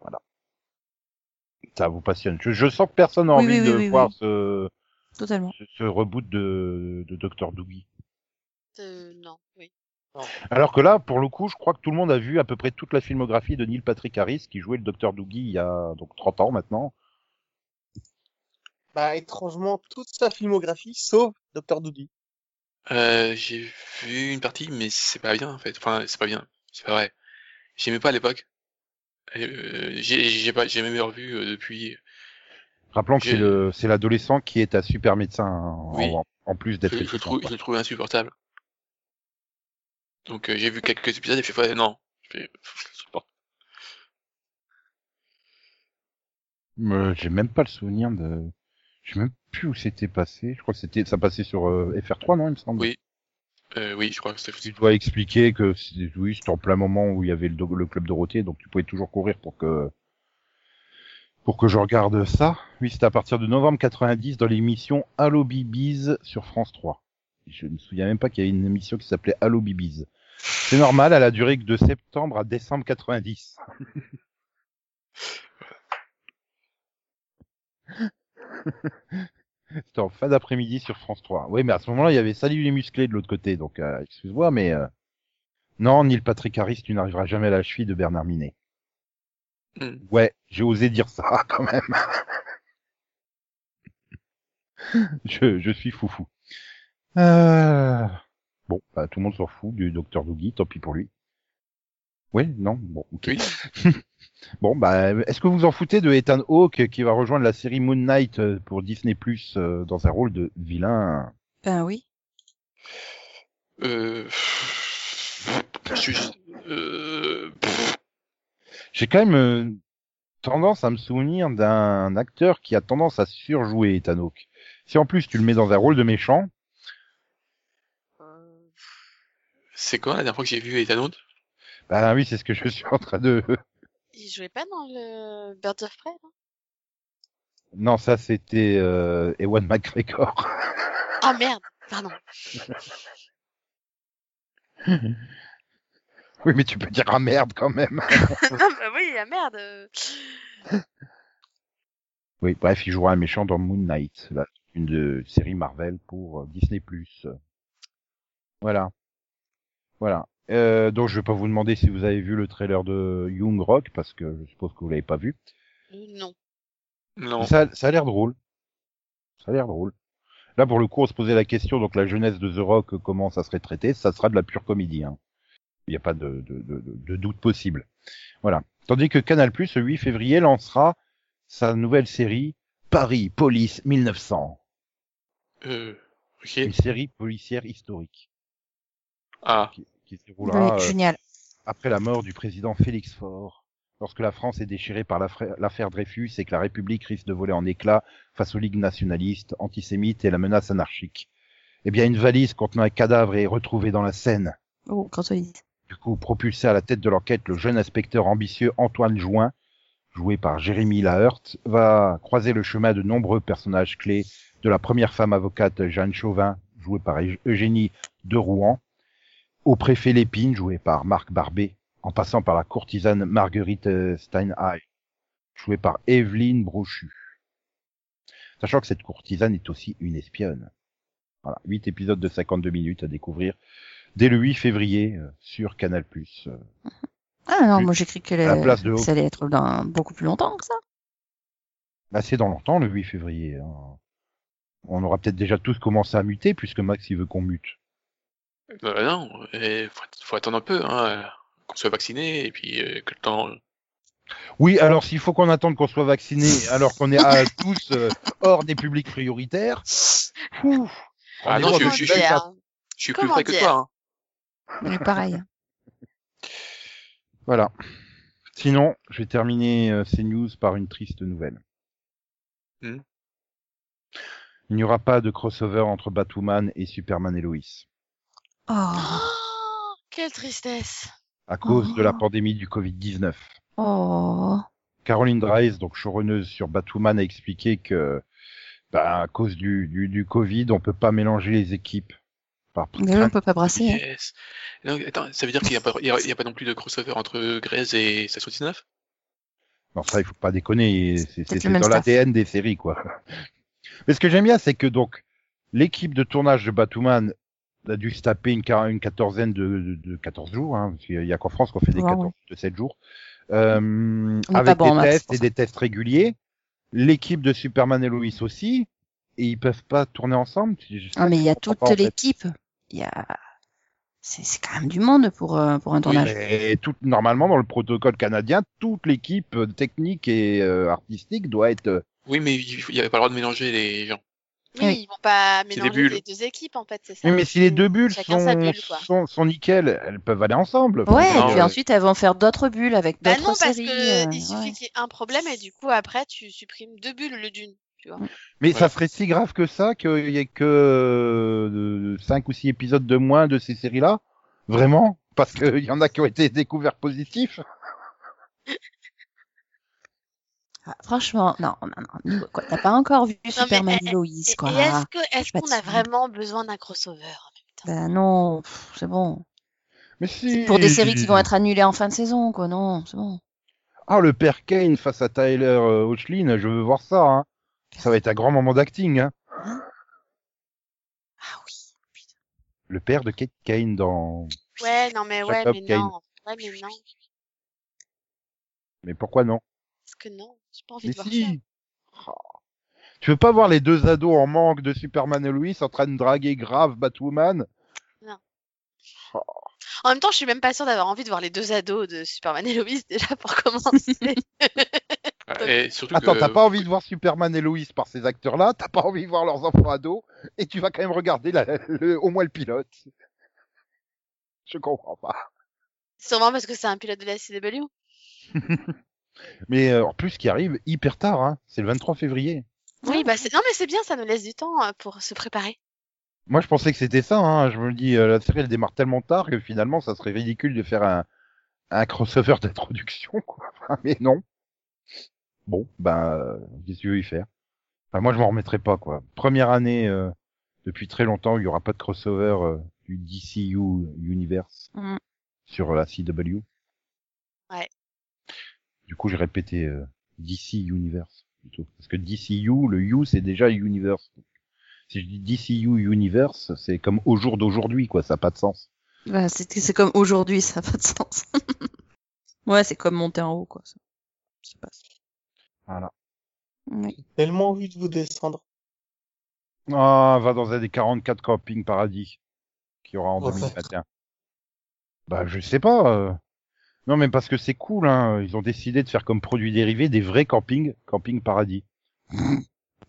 A: Voilà. Ça vous passionne. Je, je sens que personne n'a
B: Oui,
A: envie
B: oui,
A: de
B: oui,
A: voir
B: oui.
A: ce,
B: Totalement.
A: ce, ce reboot de, de Dr Doogie.
C: Euh, non, oui.
A: Alors que là, pour le coup, je crois que tout le monde a vu à peu près toute la filmographie de Neil Patrick Harris, qui jouait le Dr Doogie il y a donc 30 ans maintenant.
D: Bah, étrangement, toute sa filmographie, sauf Dr. Doody.
E: Euh, j'ai vu une partie, mais c'est pas bien en fait. Enfin, c'est pas bien. C'est pas vrai. J'aimais pas à l'époque. Euh, j'ai pas, j'ai même revu euh, depuis.
A: Rappelons que c'est le, c'est l'adolescent qui est un super médecin en,
E: Oui.
A: en- en plus
E: Je,
A: d'être
E: je, le trouve,
A: quoi.
E: je le trouve insupportable. Donc euh, j'ai vu quelques épisodes et fait ouais, non. Je fais, [LAUGHS] je supporte.
A: Euh, J'ai même pas le souvenir de, je sais même plus où c'était passé. Je crois que c'était, ça passait sur euh, FR3, non, il me semble.
E: Oui. Euh, oui, je crois que c'était
A: Tu dois expliquer que c'est- oui, c'était en plein moment où il y avait le, le club Dorothée, donc tu pouvais toujours courir pour que pour que je regarde ça. Oui, c'était à partir de novembre 90 dans l'émission Allo Bibiz sur France 3. Je ne me souviens même pas qu'il y avait une émission qui s'appelait Allo Bibiz. C'est normal, elle a duré que de septembre à décembre 90. [LAUGHS] [LAUGHS] [LAUGHS] C'était en fin d'après-midi sur France 3. Oui, mais à ce moment-là, il y avait Salut les musclés de l'autre côté, donc euh, excuse-moi, mais euh, non, Neil Patrick Harris, tu n'arriveras jamais à la cheville de Bernard Minet.
E: Hmm.
A: Ouais, j'ai osé dire ça [LAUGHS] quand même. je, je suis foufou. Euh... Bon, bah, tout le monde s'en fout du docteur Doogie, tant pis pour lui. Oui, non, bon, ok.
E: Oui. [LAUGHS]
A: Bon, bah, est-ce que vous en foutez de Ethan Hawke qui va rejoindre la série Moon Knight euh, pour Disney Plus euh, dans un rôle de vilain?
B: Ben oui.
E: Euh... euh...
A: J'ai quand même euh, tendance à me souvenir d'un acteur qui a tendance à surjouer Ethan Hawke. Si en plus tu le mets dans un rôle de méchant,
E: C'est quoi la dernière fois que j'ai vu Ethan Hawke?
A: Bah oui, c'est ce que je suis en train de.
C: Il jouait pas dans le Birds of Prey, non?
A: Non, ça c'était euh, Ewan McGregor.
C: Ah merde, pardon. [LAUGHS]
A: oui, mais tu peux dire ah merde quand même.
C: non, [LAUGHS] bah oui, ah merde.
A: oui, bref, il jouera un méchant dans Moon Knight, là, une de série Marvel pour euh, Disney Plus. Voilà, voilà. Euh, donc je vais pas vous demander si vous avez vu le trailer de Young Rock parce que je suppose que vous l'avez pas vu.
C: Euh, Non.
E: Non.
A: Ça, ça a l'air drôle. Ça a l'air drôle. Là, pour le coup, on se posait la question, donc la jeunesse de The Rock, comment ça serait traité? Ça sera de la pure comédie. Hein. Il n'y a pas de, de, de, de- doute possible. Voilà. Tandis que Canal+, le 8 février, lancera sa nouvelle série Paris Police 1900.
E: Euh... Ok.
A: Une série policière historique
E: Ah.
A: qui, qui se
B: Oui,
A: déroulera euh, après la mort du président Félix Faure, lorsque la France est déchirée par l'affaire Dreyfus et que la République risque de voler en éclats face aux ligues nationalistes, antisémites et la menace anarchique. Eh bien, une valise contenant un cadavre est retrouvée dans la Seine.
B: Oh, quand on dit.
A: Du coup, propulsé à la tête de l'enquête, le jeune inspecteur ambitieux Antoine Join, joué par Jérémy Laheurte, va croiser le chemin de nombreux personnages clés, de la première femme avocate Jeanne Chauvin, jouée par Eugénie de Rouen, au préfet Lépine, joué par Marc Barbet, en passant par la courtisane Marguerite euh, Steinheim, jouée par Evelyne Brochu. Sachant que cette courtisane est aussi une espionne. Voilà, 8 épisodes de 52 minutes à découvrir dès le 8 février euh, sur Canal+. Euh,
B: Ah non,
A: Plus-
B: moi j'ai cru que,
A: la place de
B: ça allait être dans beaucoup plus longtemps que ça.
A: Bah, c'est dans longtemps, le 8 février. hein. On aura peut-être déjà tous commencé à muter, puisque Max, il veut qu'on mute.
E: Bah non, il faut, faut attendre un peu, hein, qu'on soit vacciné, et puis euh, que le temps...
A: Oui, alors s'il faut qu'on attende qu'on soit vacciné, alors qu'on est à [LAUGHS] tous euh, hors des publics prioritaires, ouf,
E: Ah
A: on
E: non, je, je, je, suis plus près que toi. Hein.
B: Mais pareil. [LAUGHS]
A: Voilà. Sinon, je vais terminer euh, ces news par une triste nouvelle.
E: Hmm.
A: Il n'y aura pas de crossover entre Batwoman et Superman et Lois,
B: Oh.
C: Oh, quelle tristesse.
A: à cause de la
B: Oh.
A: pandémie du Covid-19.
B: Oh.
A: Caroline Dries, donc showrunneuse sur Batwoman, a expliqué que, bah, à cause du, du, du Covid, on peut pas mélanger les équipes. Par
B: Mais oui, on peut pas brasser. hein.
E: Yes. Non, attends, ça veut dire qu'il n'y a, pas- il y a, il y a pas non plus de crossover entre Grey's et Station 19
A: Non, ça, il faut pas déconner. C'est- C'est
B: Peut-être
A: c'est
B: le même
A: dans
B: staff.
A: l'ADN des séries, quoi. Mais ce que j'aime bien, c'est que donc l'équipe de tournage de Batwoman a dû se taper une, quatorzaine de, de, de 14 jours. Hein, parce qu'il y a qu'en France qu'on fait des 14 de 7 jours. Euh, avec des
B: maths,
A: tests et
B: ça.
A: des tests réguliers. L'équipe de Superman et Lois aussi. Et ils peuvent pas tourner ensemble.
B: Ah, mais il y a toute l'équipe. Il y a, c'est, c'est quand même du monde pour, euh, pour un tournage.
A: mais tout, normalement, dans le protocole canadien, toute l'équipe technique et euh, artistique doit être euh,
E: Oui, mais il n'y avait pas le droit de mélanger les gens.
C: Oui,
B: Oui.
C: ils vont pas mélanger les deux équipes en fait, c'est ça.
A: Oui, mais si les deux bulles sont,
C: bulle,
A: sont, sont nickel, elles peuvent aller ensemble.
B: Ouais, et puis
E: ouais.
B: ensuite elles vont faire d'autres bulles avec
C: Bah
B: d'autres
C: non, parce
B: séries.
C: que
B: euh,
C: il suffit
B: ouais.
C: qu'il y ait un problème et du coup après tu supprimes deux bulles lieu d'une. Tu vois.
A: Mais
E: Ouais.
A: ça serait si grave que ça qu'il y ait que 5 ou 6 épisodes de moins de ces séries-là? Vraiment? Parce qu'il y en a qui ont été découverts positifs?
B: Ah, franchement, non, non, non. T'as pas encore vu
C: mais,
B: Superman
C: eh,
B: et Lois, quoi.
C: et est-ce que est-ce
B: pas
C: qu'on a vraiment besoin d'un crossover en même temps?
B: Ben non, pff, c'est bon.
A: Mais si
B: Pour des séries qui vont être annulées en fin de saison, quoi, non, c'est bon.
A: Ah, le père Kane face à Tyler euh, Hoechlin, je veux voir ça. Hein. Ça va être un grand moment d'acting. Hein.
B: Ah oui. putain.
A: Le père de Kate Kane dans...
C: Ouais, non mais ouais,
A: Jacob
C: mais
A: Kane.
C: non. Ouais, mais non.
A: Mais pourquoi non?
C: Parce que non, j'ai pas envie
A: Mais
C: de voir ça.
A: si Oh. Tu veux pas voir les deux ados en manque de Superman et Lois en train de draguer grave Batwoman?
C: En même temps, je suis même pas sûre d'avoir envie de voir les deux ados de Superman et Lois déjà pour commencer. [LAUGHS]
E: Et surtout
A: Attends,
E: que...
A: t'as pas envie de voir Superman et Lois par ces acteurs-là, t'as pas envie de voir leurs enfants ados, et tu vas quand même regarder la- le- au moins le pilote. Je comprends pas.
C: Sûrement parce que c'est un pilote de la CW. [LAUGHS]
A: Mais euh, en plus, qui arrive hyper tard, hein, c'est le 23 février.
C: Oui, bah c'est non mais c'est bien, ça nous laisse du temps euh, pour se préparer.
A: Moi, je pensais que c'était ça. Hein. Je me dis, euh, la série elle démarre tellement tard que finalement, ça serait ridicule de faire un, un crossover d'introduction, quoi. [LAUGHS] Mais non. Bon, ben, qu'est-ce que tu veux y faire? Enfin, Moi, je m'en remettrai pas, quoi. Première année euh, depuis très longtemps, il y aura pas de crossover euh, du DCU Universe
B: Mm.
A: sur la CW.
C: Ouais.
A: Du coup, j'ai répété euh, DC Universe plutôt, parce que DCU, le U, c'est déjà Universe. Si je dis DCU Universe, c'est comme au jour d'aujourd'hui, quoi. Ça n'a pas de sens.
B: Bah, c'est, c'est comme aujourd'hui, ça n'a pas de sens. [LAUGHS] ouais, c'est comme monter en haut, quoi. Ça, ça passe.
A: Voilà.
B: Oui.
D: Tellement envie de vous descendre.
A: Ah, va dans un des 44 camping paradis qu'il y aura en
D: Ouais.
A: 2021. Bah, je sais pas. euh. Non, mais parce que c'est cool, hein. Ils ont décidé de faire comme produit dérivé des vrais campings, camping paradis.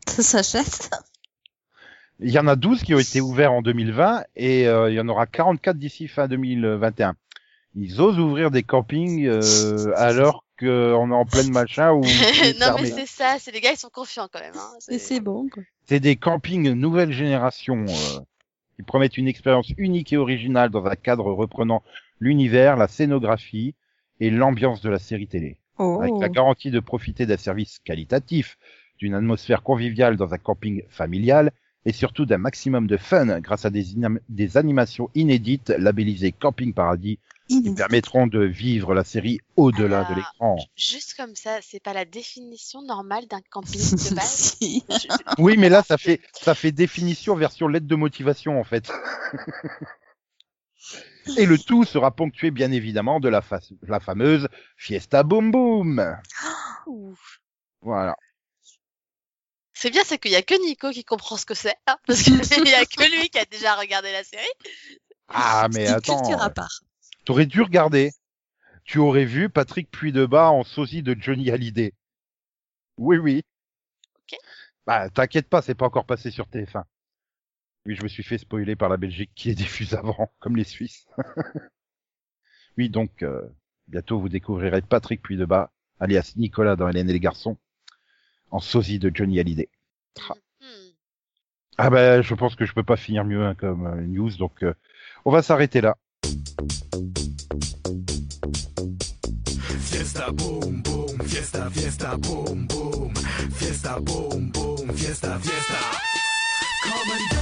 B: Ça s'achète.
A: Il y en a 12 qui ont été ouverts en 2020 et euh, il y en aura 44 d'ici fin 2021. Ils osent ouvrir des campings euh, [LAUGHS] alors qu'on est en pleine machin [LAUGHS] ou
C: non mais c'est ça, c'est les gars ils sont confiants quand même. Hein.
B: C'est bon, quoi.
A: C'est des campings nouvelle génération euh, qui promettent une expérience unique et originale dans un cadre reprenant l'univers, la scénographie et l'ambiance de la série télé.
B: Oh.
A: Avec la garantie de profiter d'un service qualitatif, d'une atmosphère conviviale dans un camping familial et surtout d'un maximum de fun grâce à des, animations inédites labellisées Camping Paradis qui permettront de vivre la série au-delà de l'écran.
C: Juste comme ça, c'est pas la définition normale d'un camping [LAUGHS] de base?
B: Si.
C: Je-
A: Oui, mais là, ça fait, ça fait définition version lettre de motivation, en fait. [LAUGHS] Et le tout sera ponctué, bien évidemment, de la, fa- la fameuse Fiesta Boom Boom. [GASPS]
C: Ouh.
A: Voilà.
C: C'est bien, c'est qu'il y a que Nico qui comprend ce que c'est, hein, parce qu'il [LAUGHS] y a que lui qui a déjà regardé la série.
A: Ah, mais attends.
B: culture à part.
A: T'aurais dû regarder. Tu aurais vu Patrick Puydebas en sosie de Johnny Hallyday. Oui, oui.
C: Ok.
A: Bah, t'inquiète pas, c'est pas encore passé sur TF1. Oui, je me suis fait spoiler par la Belgique qui les diffuse avant, [LAUGHS] comme les Suisses. [LAUGHS] oui, donc, euh, bientôt vous découvrirez Patrick Puydebas, alias Nicolas dans Hélène et les garçons, en sosie de Johnny Hallyday. Ah.
C: Hmm.
A: Ah ben, je pense que je peux pas finir mieux hein, comme euh, news, donc euh, on va s'arrêter là.
G: Fiesta boom boom, fiesta fiesta boom boom, fiesta boom boom, fiesta fiesta. Come and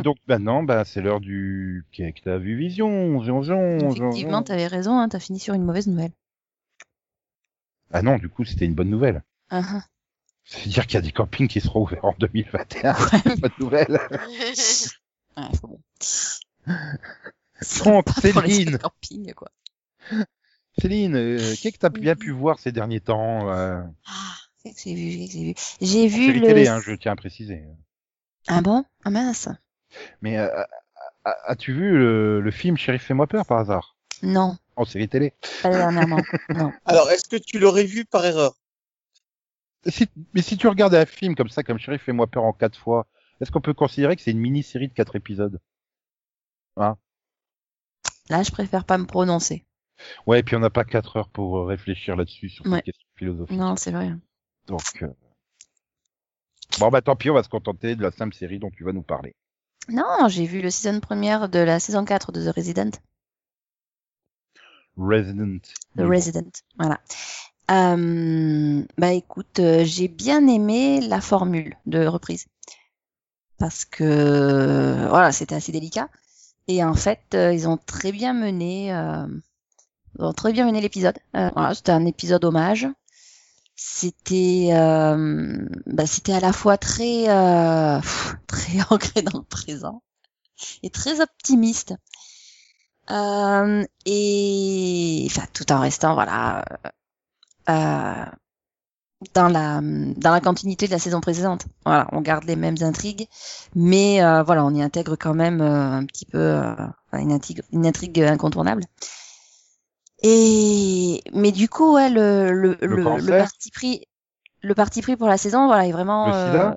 A: donc maintenant, bah, c'est l'heure du qu'est-ce que t'as vu Vision, Vision, Vision,
B: Effectivement, t'avais raison, hein, t'as fini sur une mauvaise nouvelle.
A: Ah non, du coup, c'était une bonne nouvelle.
B: Ah, ah.
A: C'est-à-dire qu'il y a des campings qui seront ouverts en 2021. bonne nouvelle. [LAUGHS]
B: Ouais, faut bon. [LAUGHS]
A: Céline,
B: campings, quoi.
A: Céline, euh, qu'est-ce que t'as bien pu voir ces derniers temps euh,
B: Ah, j'ai vu, j'ai vu? J'ai vu le.
A: télé, hein, je tiens à préciser.
B: Ah bon? Ah mince.
A: Mais euh, as-tu vu le, le film Shérif fais-moi peur par hasard?
B: Non,
A: En série télé
B: pas dernièrement. [LAUGHS] non.
D: Alors, est-ce que tu l'aurais vu par erreur?
A: Si- Mais si tu regardes un film comme ça, comme Shérif fais-moi peur en quatre fois, est-ce qu'on peut considérer que c'est une mini-série de quatre épisodes?
B: Là, je préfère pas me prononcer.
A: Ouais, et puis on n'a pas quatre heures pour euh, réfléchir là-dessus sur cette
B: Ouais.
A: question philosophique.
B: Non, c'est vrai.
A: Donc, euh, bon bah tant pis, on va se contenter de la simple série dont tu vas nous parler.
B: Non, j'ai vu le season première de la saison 4 de The Resident.
A: Resident.
B: The. Resident, voilà. Euh, bah écoute, euh, j'ai bien aimé la formule de reprise parce que voilà, c'était assez délicat et en fait, euh, ils ont très bien mené, euh, ils ont très bien mené l'épisode. Euh, voilà, c'était un épisode hommage. C'était, euh, bah, c'était à la fois très, euh, très [LAUGHS] ancré dans le présent et très optimiste. Euh, et enfin tout en restant voilà euh, dans la dans la continuité de la saison précédente. Voilà, on garde les mêmes intrigues, mais euh, voilà, on y intègre quand même euh, un petit peu une intrigue incontournable. Et mais du coup, ouais, le le
A: Le
B: le, parti pris le parti pris pour la saison, voilà, est vraiment
A: Le sida
B: euh,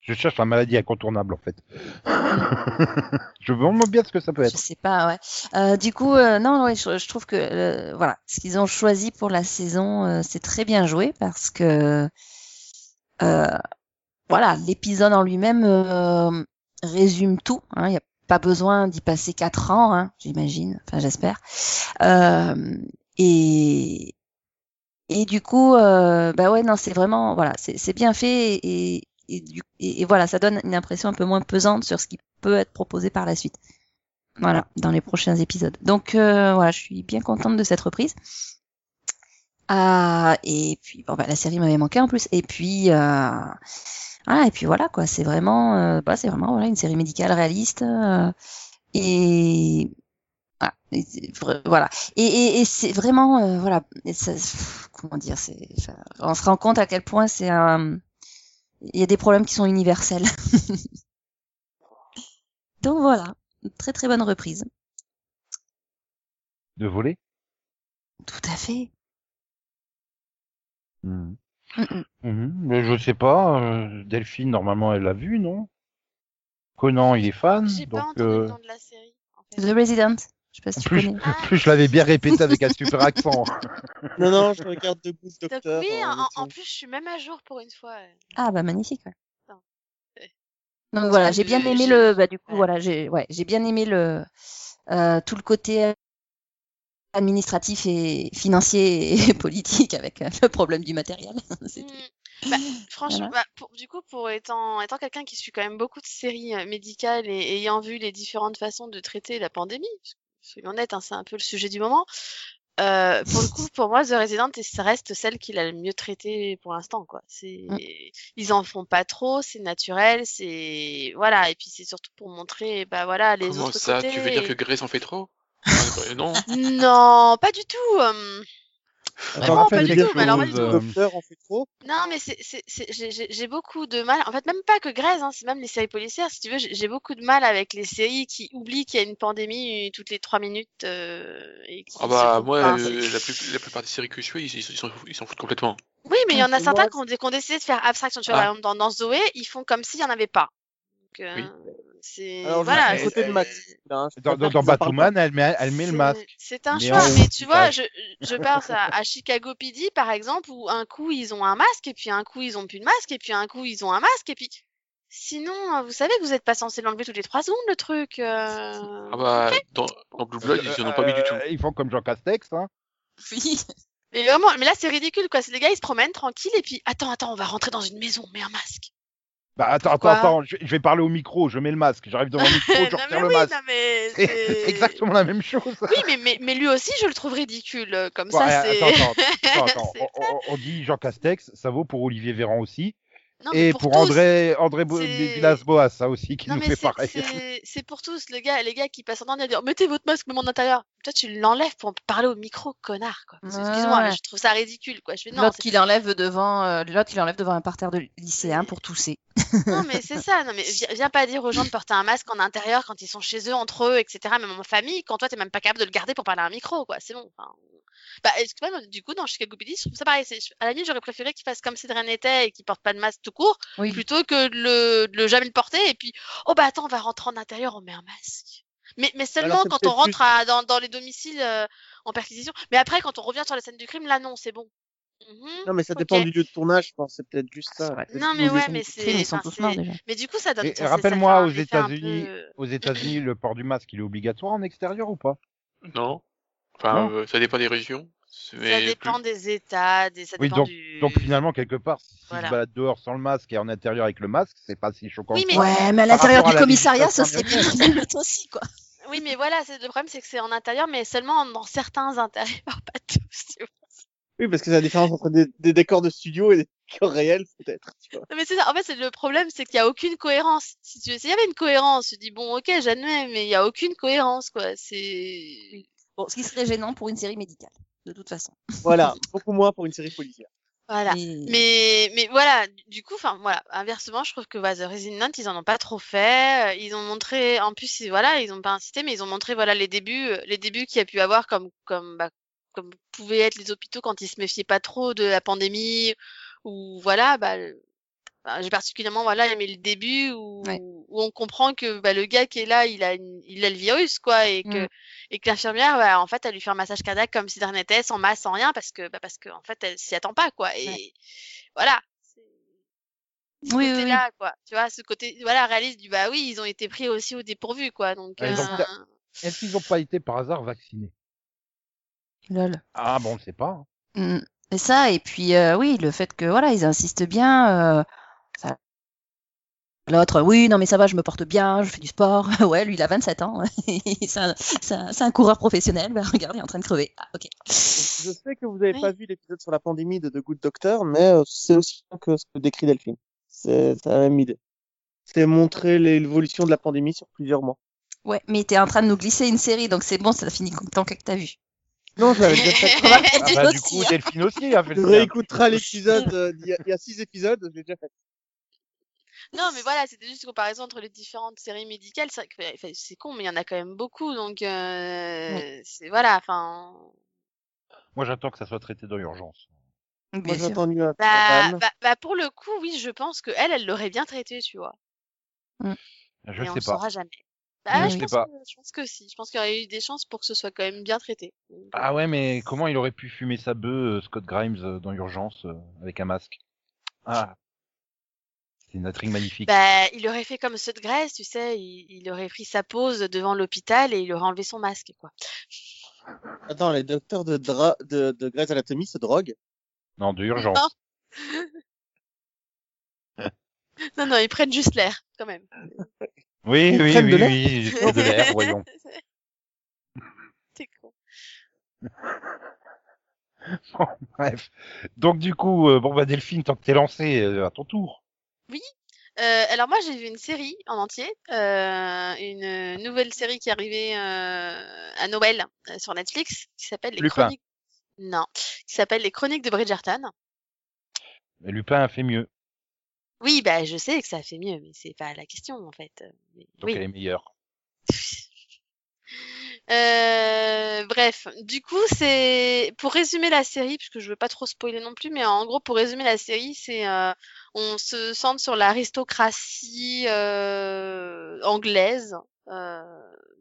A: Je cherche la maladie incontournable en fait. [LAUGHS] je veux vraiment bien ce que ça peut
B: Je
A: être.
B: sais pas, ouais. Euh, du coup, euh, non, ouais, je, je trouve que euh, voilà, ce qu'ils ont choisi pour la saison, euh, c'est très bien joué parce que euh, voilà, l'épisode en lui-même euh, résume tout. hein. Il n'y a pas besoin d'y passer quatre ans, hein, j'imagine. Enfin, j'espère. Euh, et et du coup, euh, bah ouais, non, c'est vraiment voilà, c'est bien fait et et, du- et et voilà, ça donne une impression un peu moins pesante sur ce qui peut être proposé par la suite. Voilà, dans les prochains épisodes. Donc euh, voilà, je suis bien contente de cette reprise. Ah, et puis bon bah la série m'avait manqué en plus. Et puis euh, voilà, et puis voilà quoi, c'est vraiment euh, bah, c'est vraiment voilà une série médicale réaliste euh, et voilà, et voilà. Et, et, et c'est vraiment euh, voilà, ça- comment dire, c'est on se rend compte à quel point c'est un il y a des problèmes qui sont universels. [LAUGHS] Donc voilà, très très bonne reprise.
A: De voler
B: Tout à fait.
A: Mhm.
B: Mm, mm.
A: Mhm. Mais je sais pas, euh, Delphine, normalement, elle l'a vu, non? Conan, il est fan,
C: J'ai pas
A: donc...
C: entendu
A: euh,
C: le nom de la série. En fait.
B: The Resident. Je sais pas si
A: En
B: tu
A: plus,
B: connais.
C: Ah.
A: en plus, je l'avais bien répété avec un super accent. [LAUGHS]
D: Non, non, je regarde The Good Doctor.
C: oui,
D: en
C: en, plus, je suis même à jour pour une fois. ouais.
B: Ah bah magnifique. Ouais. [LAUGHS] Donc voilà, j'ai bien aimé le. Bah du coup voilà, j'ai ouais, j'ai bien aimé le euh, tout le côté administratif et financier et [LAUGHS] politique avec euh, le problème du matériel. [LAUGHS] C'est tout.
C: Mm. Bah, franchement,
B: Voilà.
C: bah, pour- du coup, pour étant, étant quelqu'un qui suit quand même beaucoup de séries euh, médicales et ayant vu les différentes façons de traiter la pandémie, soyons honnêtes, hein, c'est un peu le sujet du moment. Euh, pour le coup, pour moi, The Resident, ça reste celle qu'il a le mieux traité pour l'instant, quoi. C'est,
B: Mm.
C: ils en font pas trop, c'est naturel, c'est, voilà. Et puis c'est surtout pour montrer, bah voilà, les
E: Comment
C: autres
E: ça?
C: Côtés.
E: Tu veux dire que Grace en fait trop? Euh, Non. [LAUGHS]
C: Non, pas du tout.
D: Attends,
A: rappelle
C: pas du tout, mais alors pas
A: chose,
C: du tout.
A: euh,
D: Docteur, on fait trop.
C: Non, mais c'est, c'est, c'est, j'ai, beaucoup de mal. En fait, même pas que Grey's, hein, c'est même les séries policières. Si tu veux, j'ai, beaucoup de mal avec les séries qui oublient qu'il y a une pandémie euh, toutes les trois minutes. Euh, et
E: Ah bah moi, euh, la, plus- la plupart des séries que je suis, ils s'en ils s'en foutent complètement.
C: Oui, mais il y en a certains qui ont, dé- qui ont décidé de faire abstraction. Tu vois,
E: Ah.
C: par exemple, dans, dans Zoé, ils font comme s'il y en avait pas. Donc, euh,
E: Oui.
C: C'est
D: Alors,
C: voilà.
D: à côté de Max. Je
A: Dans, dans, dans Batwoman, elle met, elle met le masque.
C: C'est un
A: Mais
C: choix,
A: en-
C: mais tu vois, je, je pense à, à Chicago PD par exemple, où un coup ils ont un masque, et puis un coup ils ont plus de masque, et puis un coup ils ont un masque, et puis sinon, euh, vous savez que vous êtes pas censé l'enlever toutes les trois secondes le truc. euh,
E: Ah bah dans, dans Blue Blood, ils en ont pas mis du tout.
A: Euh, Ils font comme Jean Castex, hein.
B: Oui.
C: Mais vraiment, mais là c'est ridicule quoi. Les gars ils se promènent tranquilles, et puis attends, attends, on va rentrer dans une maison, mets un masque.
A: Bah attends, attends, attends, je, vais parler au micro, je mets le masque, j'arrive devant le [LAUGHS] micro, je retire le masque.
C: non mais [LAUGHS]
A: C'est exactement la même chose.
C: Oui, mais, mais, mais lui aussi je le trouve ridicule. euh, Comme
A: Bon,
C: ça
A: euh,
C: c'est.
A: attends, [LAUGHS] attends, attends, attends. On- on dit Jean Castex, ça vaut pour Olivier Véran aussi.
C: Non,
A: Et pour, André, André Villas-Boas, ça aussi, qui
C: Non
A: nous
C: mais
A: fait pareil.
C: c'est pour tous le gars, les gars qui passent en train de dire mettez votre masque même en intérieur. Toi tu l'enlèves pour parler au micro, connard quoi.
B: Ouais,
C: Excuse-moi, je trouve ça ridicule quoi. Non,
B: L'autre qui l'enlève devant, euh, l'autre qui l'enlève devant un parterre de lycéens pour tousser.
C: non mais c'est ça. Non mais viens, viens pas dire aux gens de porter un masque en intérieur quand ils sont chez eux entre eux, etc. Même en famille, quand toi t'es même pas capable de le garder pour parler à un micro quoi. C'est bon. Enfin, bah excuse-moi, du coup dans Chicago PD, je trouve ça pareil. c'est- À la limite j'aurais préféré qu'il fasse comme si de rien n'était et qu'il porte pas de masque tout court,
B: Oui.
C: plutôt que de le, de le jamais le porter et puis oh bah attends on va rentrer en intérieur, on met un masque. Mais, mais seulement
D: c'est
C: quand on rentre à- dans, dans les domiciles euh, en perquisition. Mais après, quand on revient sur la scène du crime, là, non, c'est bon. Mhm.
D: Non, mais ça dépend du lieu de tournage, je pense. C'est peut-être juste ça.
B: Ouais.
C: Non, mais ouais, mais c'est. Mais du coup, ça donne.
A: Et
C: ça- ça-
A: rappelle-moi, aux
C: un
A: États-Unis,
C: peu-
A: aux États-Unis, le port du masque, il est obligatoire en extérieur ou pas?
E: Non. Enfin, euh, ça dépend des régions.
C: Ça dépend
E: plus-
C: des États, des... ça
A: Oui,
C: dépend du.
A: Donc finalement, quelque part, si
C: Voilà.
A: se balade dehors sans le masque et en intérieur avec le masque, c'est pas si choquant.
C: Oui,
A: que
C: mais-.
B: Ouais, mais à l'intérieur
A: à
B: du
A: la
B: commissariat, ça serait bien [LAUGHS] aussi, quoi.
C: Oui, mais voilà, le problème, c'est que c'est en intérieur, mais seulement dans certains intérieurs, [LAUGHS] pas tous. Tu vois.
D: Oui, parce que c'est la différence entre des, des décors de studio et des décors réels, peut-être.
C: Non, mais c'est ça. En fait, le problème, c'est qu'il y a aucune cohérence. Si tu s'il y avait une cohérence, tu dis bon, ok, j'admets, mais il y a aucune cohérence, quoi. C'est.
B: Bon, ce qui serait gênant pour une série médicale, de toute façon.
D: Voilà, [LAUGHS] beaucoup moins pour une série policière.
C: Voilà.
B: Mais-
C: Mais, mais voilà, du- coup, enfin voilà, inversement, je trouve que bah, The Resident, ils en ont pas trop fait. Euh, Ils ont montré, en plus, ils- voilà, ils ont pas incité, mais ils ont montré voilà les débuts, euh, les débuts qu'il y a pu avoir comme comme bah, comme pouvaient être les hôpitaux quand ils se méfiaient pas trop de la pandémie ou voilà, bah j'ai particulièrement voilà aimé le début où,
B: Ouais.
C: Où on comprend que bah, le gars qui est là, il a une- il a le virus quoi et que
B: Mm.
C: et que l'infirmière bah, en fait elle lui fait un massage cardiaque comme si de rien n'était, sans masse, sans rien parce que bah, parce que en fait elle s'y attend pas quoi et
B: Ouais.
C: voilà. Ce
B: Oui, oui, oui.
C: côté-là, quoi. Tu vois, ce côté, voilà, réaliste du bah oui, ils ont été pris aussi au dépourvu, quoi. Donc,
A: Ouais,
C: euh,
A: Est-ce qu'ils n'ont pas été par hasard vaccinés?
B: Lol.
A: Ah bon, on ne sait pas. hein.
B: Mm. Et ça, et puis euh, oui, le fait que voilà, ils insistent bien. euh, ça- L'autre, oui, non mais ça va, je me porte bien, je fais du sport. [LAUGHS] ouais, lui, il a 27 ans. [LAUGHS] c'est un, coureur professionnel. Bah, [LAUGHS] regarde, il est en train de crever. Ah, ok.
D: Je sais que vous n'avez
C: Oui.
D: pas vu l'épisode sur la pandémie de The Good Doctor, mais euh, c'est aussi bien que ce que décrit Delphine. C'est la même idée. C'est montrer l'évolution de la pandémie sur plusieurs mois.
B: Ouais, mais t'es en train de nous glisser une série, donc c'est bon, ça finit tant que t'as vu.
D: Non, je l'avais déjà fait.
A: Ah
B: Tu
A: bah, du coup. Delphine aussi a fait
D: Tu
A: le sien.
D: réécouteras l'épisode, euh, d'il y il y a six épisodes, je l'ai déjà fait.
C: Non, mais voilà, c'était juste une comparaison entre les différentes séries médicales. C'est con, mais il y en a quand même beaucoup, donc euh, c'est voilà. Enfin,
A: Moi, j'attends que ça soit traité dans l'urgence.
D: Moi, entendu un
C: bah, bah, bah, pour le coup, oui, je pense que elle, elle l'aurait bien traité, tu vois.
A: Je
C: mais on
A: sais
C: le
A: pas.
C: saura jamais. Bah,
A: Je sais
C: je pense,
A: pas.
C: Que, je pense que si. Je pense qu'il y aurait eu des chances pour que ce soit quand même bien traité. Donc, euh,
A: Ah ouais, mais comment il aurait pu fumer sa bœuf, euh, Scott Grimes, euh, dans l'urgence, euh, avec un masque? Ah, c'est une intrigue magnifique.
C: Bah, il aurait fait comme ceux de Grèce, tu sais, il, il aurait pris sa pause devant l'hôpital et il aurait enlevé son masque, quoi.
D: Attends, les docteurs de, dra... de, de Grey's Anatomy se droguent?
A: Non, de urgence. [LAUGHS]
C: Non, non, ils prennent juste l'air, quand même.
A: Oui,
D: Ils
A: oui, oui, oui, prends de l'air, [LAUGHS] voyons.
C: T'es con.
A: Bon, bref. Donc du coup, euh, bon bah Delphine, tant que t'es lancé, euh, à ton tour.
C: Euh, alors moi j'ai vu une série en entier, euh, une nouvelle série qui est arrivée euh, à Noël euh, sur Netflix, qui s'appelle les
A: Lupin.
C: Chroniques. Non, qui s'appelle les Chroniques de Bridgerton.
A: Mais Lupin a fait mieux,
C: Oui, bah je sais que ça fait mieux, mais c'est pas la question en fait. Euh, mais
A: donc
C: oui.
A: elle est meilleure. [LAUGHS]
C: Euh, bref, du coup, c'est pour résumer la série, puisque je veux pas trop spoiler non plus, mais en gros, pour résumer la série, c'est euh, on se centre sur l'aristocratie euh, anglaise euh,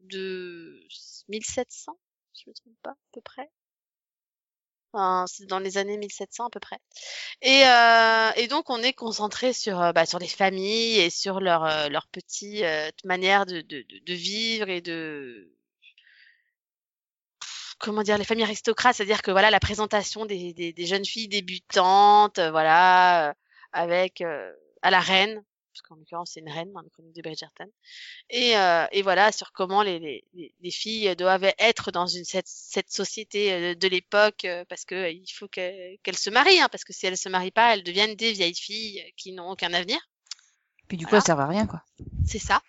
C: de 1700, si je me trompe pas, à peu près. Enfin, c'est dans les années 1700 à peu près. Et, euh, et donc on est concentré sur euh, bah, sur les familles et sur leur leur petite euh, manière de, de, de vivre et de comment dire les familles aristocrates, c'est-à-dire que voilà la présentation des, des, des jeunes filles débutantes, euh, voilà, euh, avec euh, à la reine, parce qu'en l'occurrence c'est une reine dans les chroniques de Bridgerton, et, euh, et voilà sur comment les, les, les- les filles doivent être dans une cette, cette société de l'époque, parce que euh, il faut que- qu'elles se marient, hein, parce que si elles se marient pas, elles deviennent des vieilles filles qui n'ont aucun avenir.
B: Puis du coup,
C: Voilà.
B: ça sert à rien, quoi.
C: C'est ça.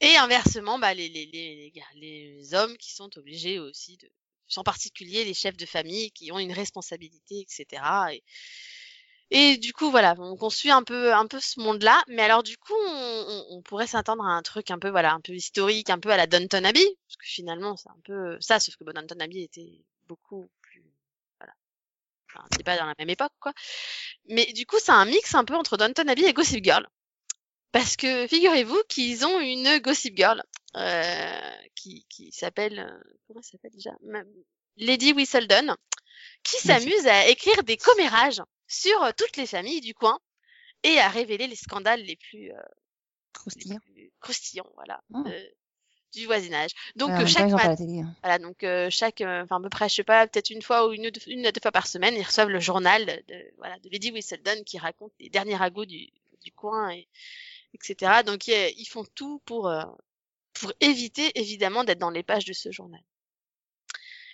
C: Et inversement, bah, les, les, les, les hommes qui sont obligés aussi de, en particulier les chefs de famille qui ont une responsabilité, etc. Et, du coup, voilà, on suit un peu, un peu ce monde-là. Mais alors, du coup, on pourrait s'attendre à un truc un peu, voilà, un peu historique, un peu à la Downton Abbey, parce que finalement, c'est un peu ça, sauf que bon, Downton Abbey était beaucoup plus, voilà, enfin, c'est pas dans la même époque, quoi. Mais du coup, c'est un mix un peu entre Downton Abbey et Gossip Girl. Parce que figurez-vous qu'ils ont une Gossip Girl euh, qui, qui s'appelle euh, comment elle s'appelle déjà? Lady Whistledown, qui s'amuse à écrire des commérages sur euh, toutes les familles du coin et à révéler les scandales les plus, euh, les
B: Croustillant.
C: plus croustillants, voilà,
B: Ah.
C: du voisinage. Donc euh, chaque
B: ils ont pas
C: mat-
B: la télé. hein.
C: voilà, donc euh, chaque, enfin à peu près, je sais pas, peut-être une fois ou une, deux- une à deux fois par semaine, ils reçoivent le journal de, voilà, de Lady Whistledown qui raconte les derniers ragots du, du coin, et, etc. Donc ils, font tout pour, euh, pour éviter évidemment d'être dans les pages de ce journal.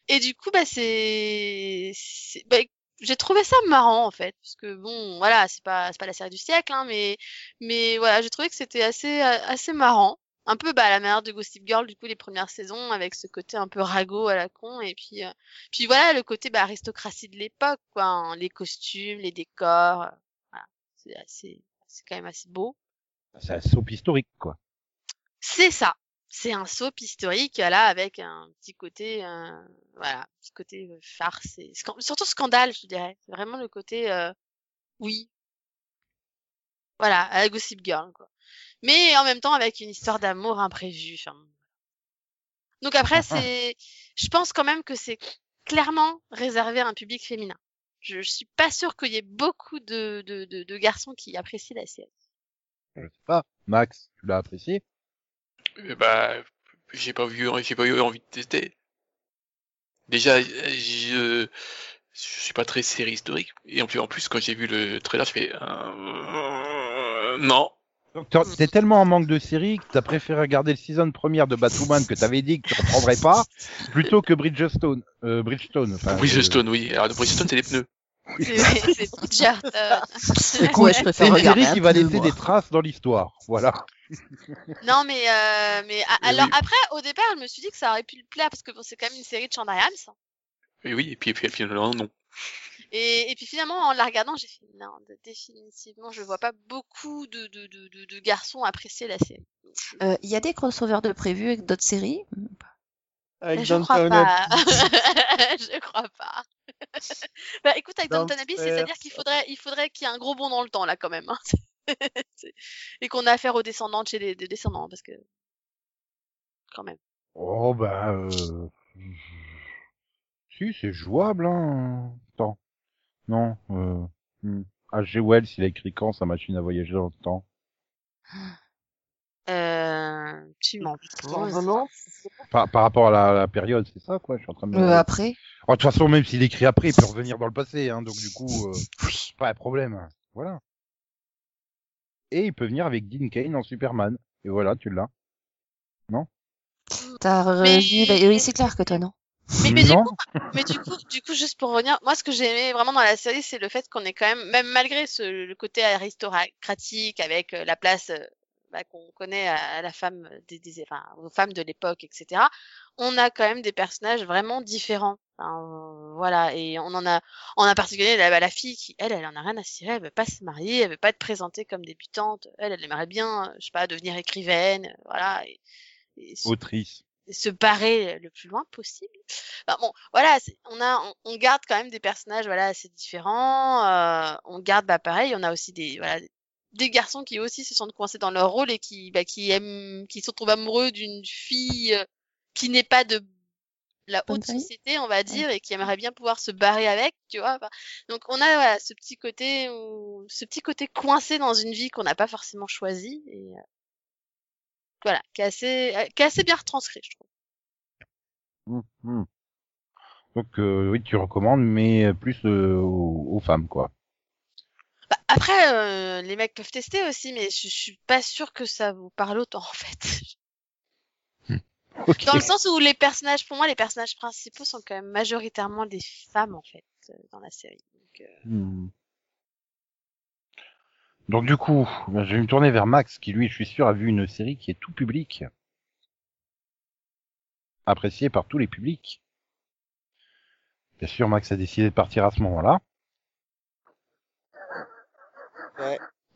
C: Et du coup, bah c'est, bah, j'ai trouvé ça marrant en fait, parce que bon, voilà, c'est pas, c'est pas la série du siècle, hein, mais, mais voilà, j'ai trouvé que c'était assez, assez marrant un peu bah, à la manière de Gossip Girl du coup les premières saisons avec ce côté un peu ragot à la con et puis euh, puis voilà le côté bah, aristocratie de l'époque quoi hein, les costumes les décors euh, voilà c'est assez c'est quand même assez beau
A: C'est un soap historique, quoi.
C: c'est ça. C'est un soap historique là avec un petit côté euh, voilà petit côté euh, farce et surtout scandale je dirais. C'est vraiment le côté euh, oui. Voilà à la Gossip Girl quoi. Mais en même temps avec une histoire d'amour imprévue enfin donc après c'est je pense quand même que c'est clairement réservé à un public féminin. Je, je suis pas sûre qu'il y ait beaucoup de, de, de, de garçons qui apprécient la série
A: Je sais pas. Max, tu l'as apprécié
E: Euh, bah, j'ai pas vu, j'ai pas eu envie de tester. Déjà, je, je suis pas très série historique. Et en plus, en plus, quand j'ai vu le trailer, je fais, euh, non.
A: Donc t'es tellement en manque de série que t'as préféré regarder le season première de Batwoman que t'avais dit que tu reprendrais pas, [LAUGHS] plutôt que Bridgestone. Euh, Bridgestone. Enfin,
E: Bridgestone, oui. Alors, Bridgestone, c'est les pneus.
C: C'est c'est Bridgerton
B: Ouais, je
A: C'est
B: préfère
A: une
B: regarder
A: série qui va laisser des traces dans l'histoire. Voilà.
C: Non, mais, euh, mais a-
E: Mais
C: alors
E: oui.
C: après, au départ, je me suis dit que ça aurait pu le plaire parce que bon, c'est quand même une série de Shonda Rhimes.
E: Et oui, et puis, et puis, et puis non, non.
C: Et, et puis finalement, en la regardant, j'ai fait non, définitivement, je vois pas beaucoup de, de, de, de, de garçons apprécier la série.
B: Euh, Il y a des crossovers de prévus avec d'autres séries?
D: Avec [LAUGHS]
C: je crois pas. Je crois pas. bah écoute, avec Downton Abbey, c'est-à-dire qu'il faudrait, il faudrait qu'il y ait un gros bond dans le temps là quand même. hein. [LAUGHS] Et qu'on a affaire aux descendants de chez les, des descendants parce que quand même.
A: Oh bah euh... si c'est jouable hein. Attends. Non. Euh... hmm. H.G. Wells il a écrit quand sa machine à voyager dans le temps?
C: Euh, tu m'en
D: Non, non, non.
A: par, par rapport à la, la période, c'est ça quoi Je suis en train de. me-
B: Euh, après.
A: Oh, de toute façon, même s'il écrit après, il peut revenir dans le passé, hein, donc du coup, euh,
B: Oui.
A: pas de problème. Voilà. Et il peut venir avec Dean Kane en Superman. Et voilà, tu l'as.
B: T'as
C: Mais-
B: revu la... Oui, c'est clair que toi, non.
C: Mais, mais du
A: non
C: coup, mais du coup, du coup, juste pour revenir, moi, ce que j'ai aimé vraiment dans la série, c'est le fait qu'on est quand même, même malgré ce, le côté aristocratique avec euh, la place euh, bah, qu'on connaît à, à la femme des, des- enfin, aux femmes de l'époque, etc. On a quand même des personnages vraiment différents. Enfin, voilà, et on en a, en a particulier la, bah, la fille qui, elle, elle en a rien à cirer, elle veut pas se marier, elle veut pas être présentée comme débutante, elle, elle aimerait bien, je sais pas, devenir écrivaine, voilà. Et, et se-
A: Autrice.
C: se barrer le plus loin possible. Enfin, bon, voilà, on a, on, on garde quand même des personnages, voilà, assez différents. euh, on garde, bah, pareil, on a aussi des, voilà, des garçons qui aussi se sentent coincés dans leur rôle et qui, bah, qui aiment, qui se retrouvent amoureux d'une fille euh, qui n'est pas de la haute société, on va dire, et qui aimerait bien pouvoir se barrer avec, tu vois. Enfin, donc on a voilà, ce petit côté, où, ce petit côté coincé dans une vie qu'on n'a pas forcément choisi et euh, voilà, qui est assez, euh, qui est assez bien retranscrit, je trouve.
A: Hum, hum. Donc euh, oui, tu recommandes, mais plus euh, aux, aux femmes, quoi.
C: Bah, après, euh, les mecs peuvent tester aussi, mais je, je suis pas sûre que ça vous parle autant en fait.
A: Ok.
C: Dans le sens où les personnages, pour moi, les personnages principaux sont quand même majoritairement des femmes en fait euh, dans la série. Donc, euh,
A: Hmm. Donc du coup, ben, je vais me tourner vers Max, qui lui, je suis sûr, a vu une série qui est tout public, appréciée par tous les publics. Bien sûr, Max a décidé de partir à ce moment-là.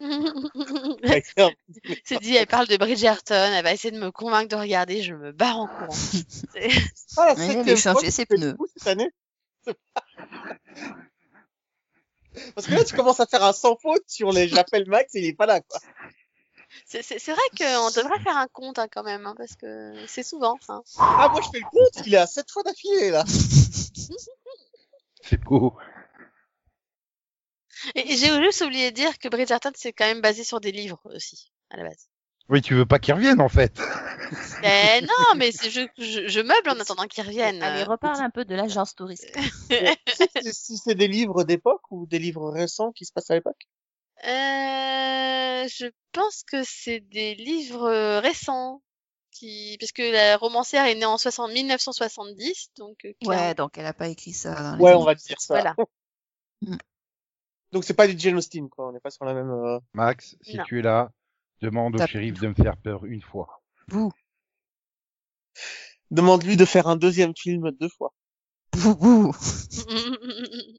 D: D'accord. [LAUGHS]
C: C'est dit, elle parle de Bridgerton, elle va essayer de me convaincre de regarder, je me barre en courant. [LAUGHS] C'est-
D: Ah, la
B: Ouais, changer ses pneus.
D: cette année. [LAUGHS] Parce que là, tu commences à faire un sans faute sur les j'appelle Max et il est pas là, quoi.
C: c'est c'est- c'est vrai qu'on devrait faire un compte hein, quand même, hein, parce que c'est souvent. Hein.
D: Ah, moi, je fais le compte, il est à 7 fois d'affilée, là.
A: C'est beau.
C: Et, et j'ai juste oublié de dire que Bridgerton c'est quand même basé sur des livres aussi à la base.
A: Oui, tu veux pas qu'il revienne, en fait.
C: Mais [LAUGHS] non, mais je, je, je meuble en attendant qu'ils reviennent.
B: Allez, reparle un peu de l'agence touriste. [LAUGHS]
D: Si- c'est des livres d'époque ou des livres récents qui se passent à l'époque?
C: Euh, je pense que c'est des livres euh, récents. Qui... Parce que la romancière est née en 60... 1970, donc euh,
B: Ouais, donc elle a pas écrit ça dans les
D: Ouais, on va dire ça.
C: Voilà.
D: Donc c'est pas du Jane Austen, quoi. On n'est pas sur la même. euh,
A: Max, si
C: Non.
A: tu es là, demande au shérif de me faire peur une fois.
B: Bouh,
D: Demande-lui de faire un deuxième film deux fois.
B: bouh, bouh. [LAUGHS]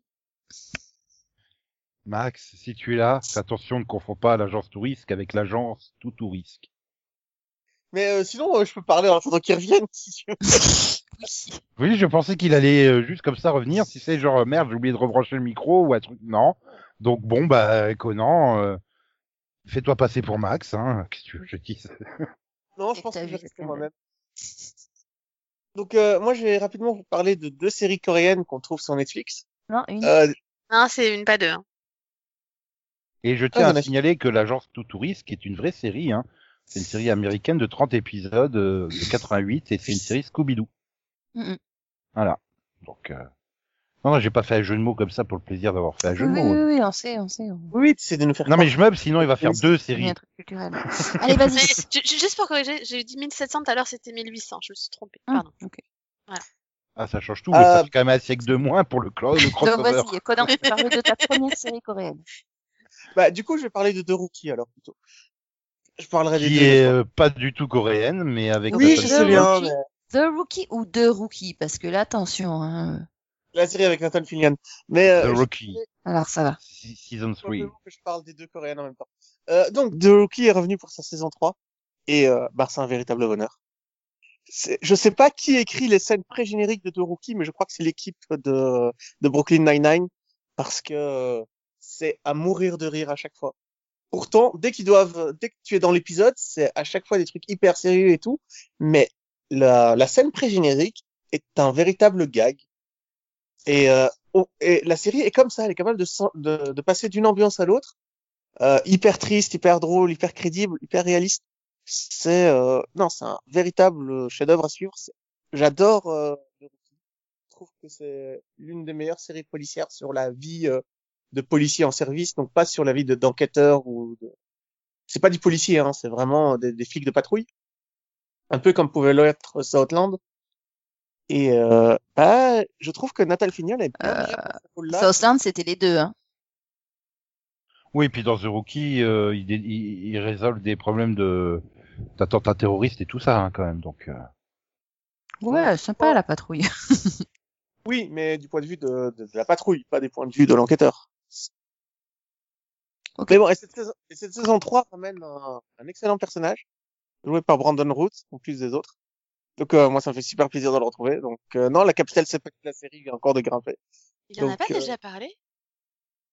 A: Max, si tu es là, fais attention, ne confonds pas l'agence touriste avec l'agence tout touriste.
D: Mais euh, sinon, euh, je peux parler en attendant qu'il revienne. [LAUGHS] Si tu veux.
B: Oui.
A: Oui, je pensais qu'il allait euh, juste comme ça revenir. Si c'est genre euh, merde, j'ai oublié de rebrancher le micro ou un truc. Non. Donc bon, bah Conan, euh, fais-toi passer pour Max. Hein. Qu'est-ce que tu veux que je dise?
D: Non, je pense que je vais moi-même. Donc euh, moi, je vais rapidement vous parler de deux séries coréennes qu'on trouve sur Netflix.
B: Non, une.
D: Euh,
C: non, c'est une, pas deux. hein.
A: Et je
D: Ah,
A: tiens à signaler que l'agence tout touriste, qui est une vraie série, hein, c'est une série américaine de 30 épisodes euh, de 88 et c'est une série Scooby-Doo.
B: Mm.
A: Voilà. Donc euh... non, non j'ai pas fait un jeu de mots comme ça pour le plaisir d'avoir fait un jeu
B: Oui,
A: de
B: oui,
A: mots.
B: oui, oui, on sait, on sait. on-
D: oui, c'est de nous faire.
A: Non mais je meuble, sinon il va faire
D: Oui,
A: deux séries.
B: un truc culturel. [LAUGHS] Allez, vas-y.
C: Juste pour corriger, j'ai dit 1700 tout à l'heure, c'était 1800, je me suis trompée.
B: Hum,
C: Pardon.
B: ok.
A: Ah, ça change tout.
D: Euh,
A: mais Ça fait quand même un siècle de moins pour le, clo- le
B: Donc
A: crossover.
B: vas-y, Conan, parle de ta première série coréenne. [LAUGHS]
D: Bah, du coup, je vais parler de deux rookies alors plutôt. Je parlerai des
A: qui
D: deux.
A: est
D: deux
A: euh, pas du tout coréenne, mais avec.
D: Oui, je sais bien. Mais-
B: The Rookie ou The Rookie? Parce que là, attention, hein.
D: La série avec Nathan Fillion. Mais euh,
A: The Rookie,
B: Alors ça va.
A: se- Season 3.
D: Probablement que je parle des deux coréennes en même temps. Euh, donc, The Rookie est revenu pour sa saison 3. Et euh, bah, c'est un véritable bonheur. Je sais pas qui écrit les scènes pré-génériques de The Rookie, mais je crois que c'est l'équipe de, de Brooklyn Nine-Nine. Parce que euh, c'est à mourir de rire à chaque fois. Pourtant, dès qu'ils doivent, dès que tu es dans l'épisode, c'est à chaque fois des trucs hyper sérieux et tout. Mais la, la scène pré-générique est un véritable gag. Et, euh, et la série est comme ça, elle est capable de, de, de passer d'une ambiance à l'autre, euh, hyper triste, hyper drôle, hyper crédible, hyper réaliste. C'est euh, non, c'est un véritable chef-d'œuvre à suivre. J'adore. Euh, je trouve que c'est l'une des meilleures séries policières sur la vie euh, de policier en service, donc pas sur la vie de d'enquêteur ou de. C'est pas du policier, hein, c'est vraiment des, des flics de patrouille, un peu comme pouvait l'être Southland. Et euh, bah, je trouve que Nathan Fillion est bien
B: Euh. Southland, c'était les deux. Hein.
A: Oui, puis dans The Rookie, euh, il, dé- il, il résolve des problèmes de d'attentats terroristes et tout ça hein, quand même. Donc, euh,
B: Ouais, sympa la patrouille. [LAUGHS]
D: Oui, mais du point de vue de, de, de la patrouille, pas des points de vue de l'enquêteur.
B: Ok.
D: Mais bon, et cette, saison, et cette saison 3 ramène un, un excellent personnage, joué par Brandon Roots, en plus des autres. Donc euh, moi, ça me fait super plaisir de le retrouver. Donc euh, non, la capitale c'est pas que la série vient encore de grimper.
C: Il y en a pas
D: euh,
C: déjà parlé?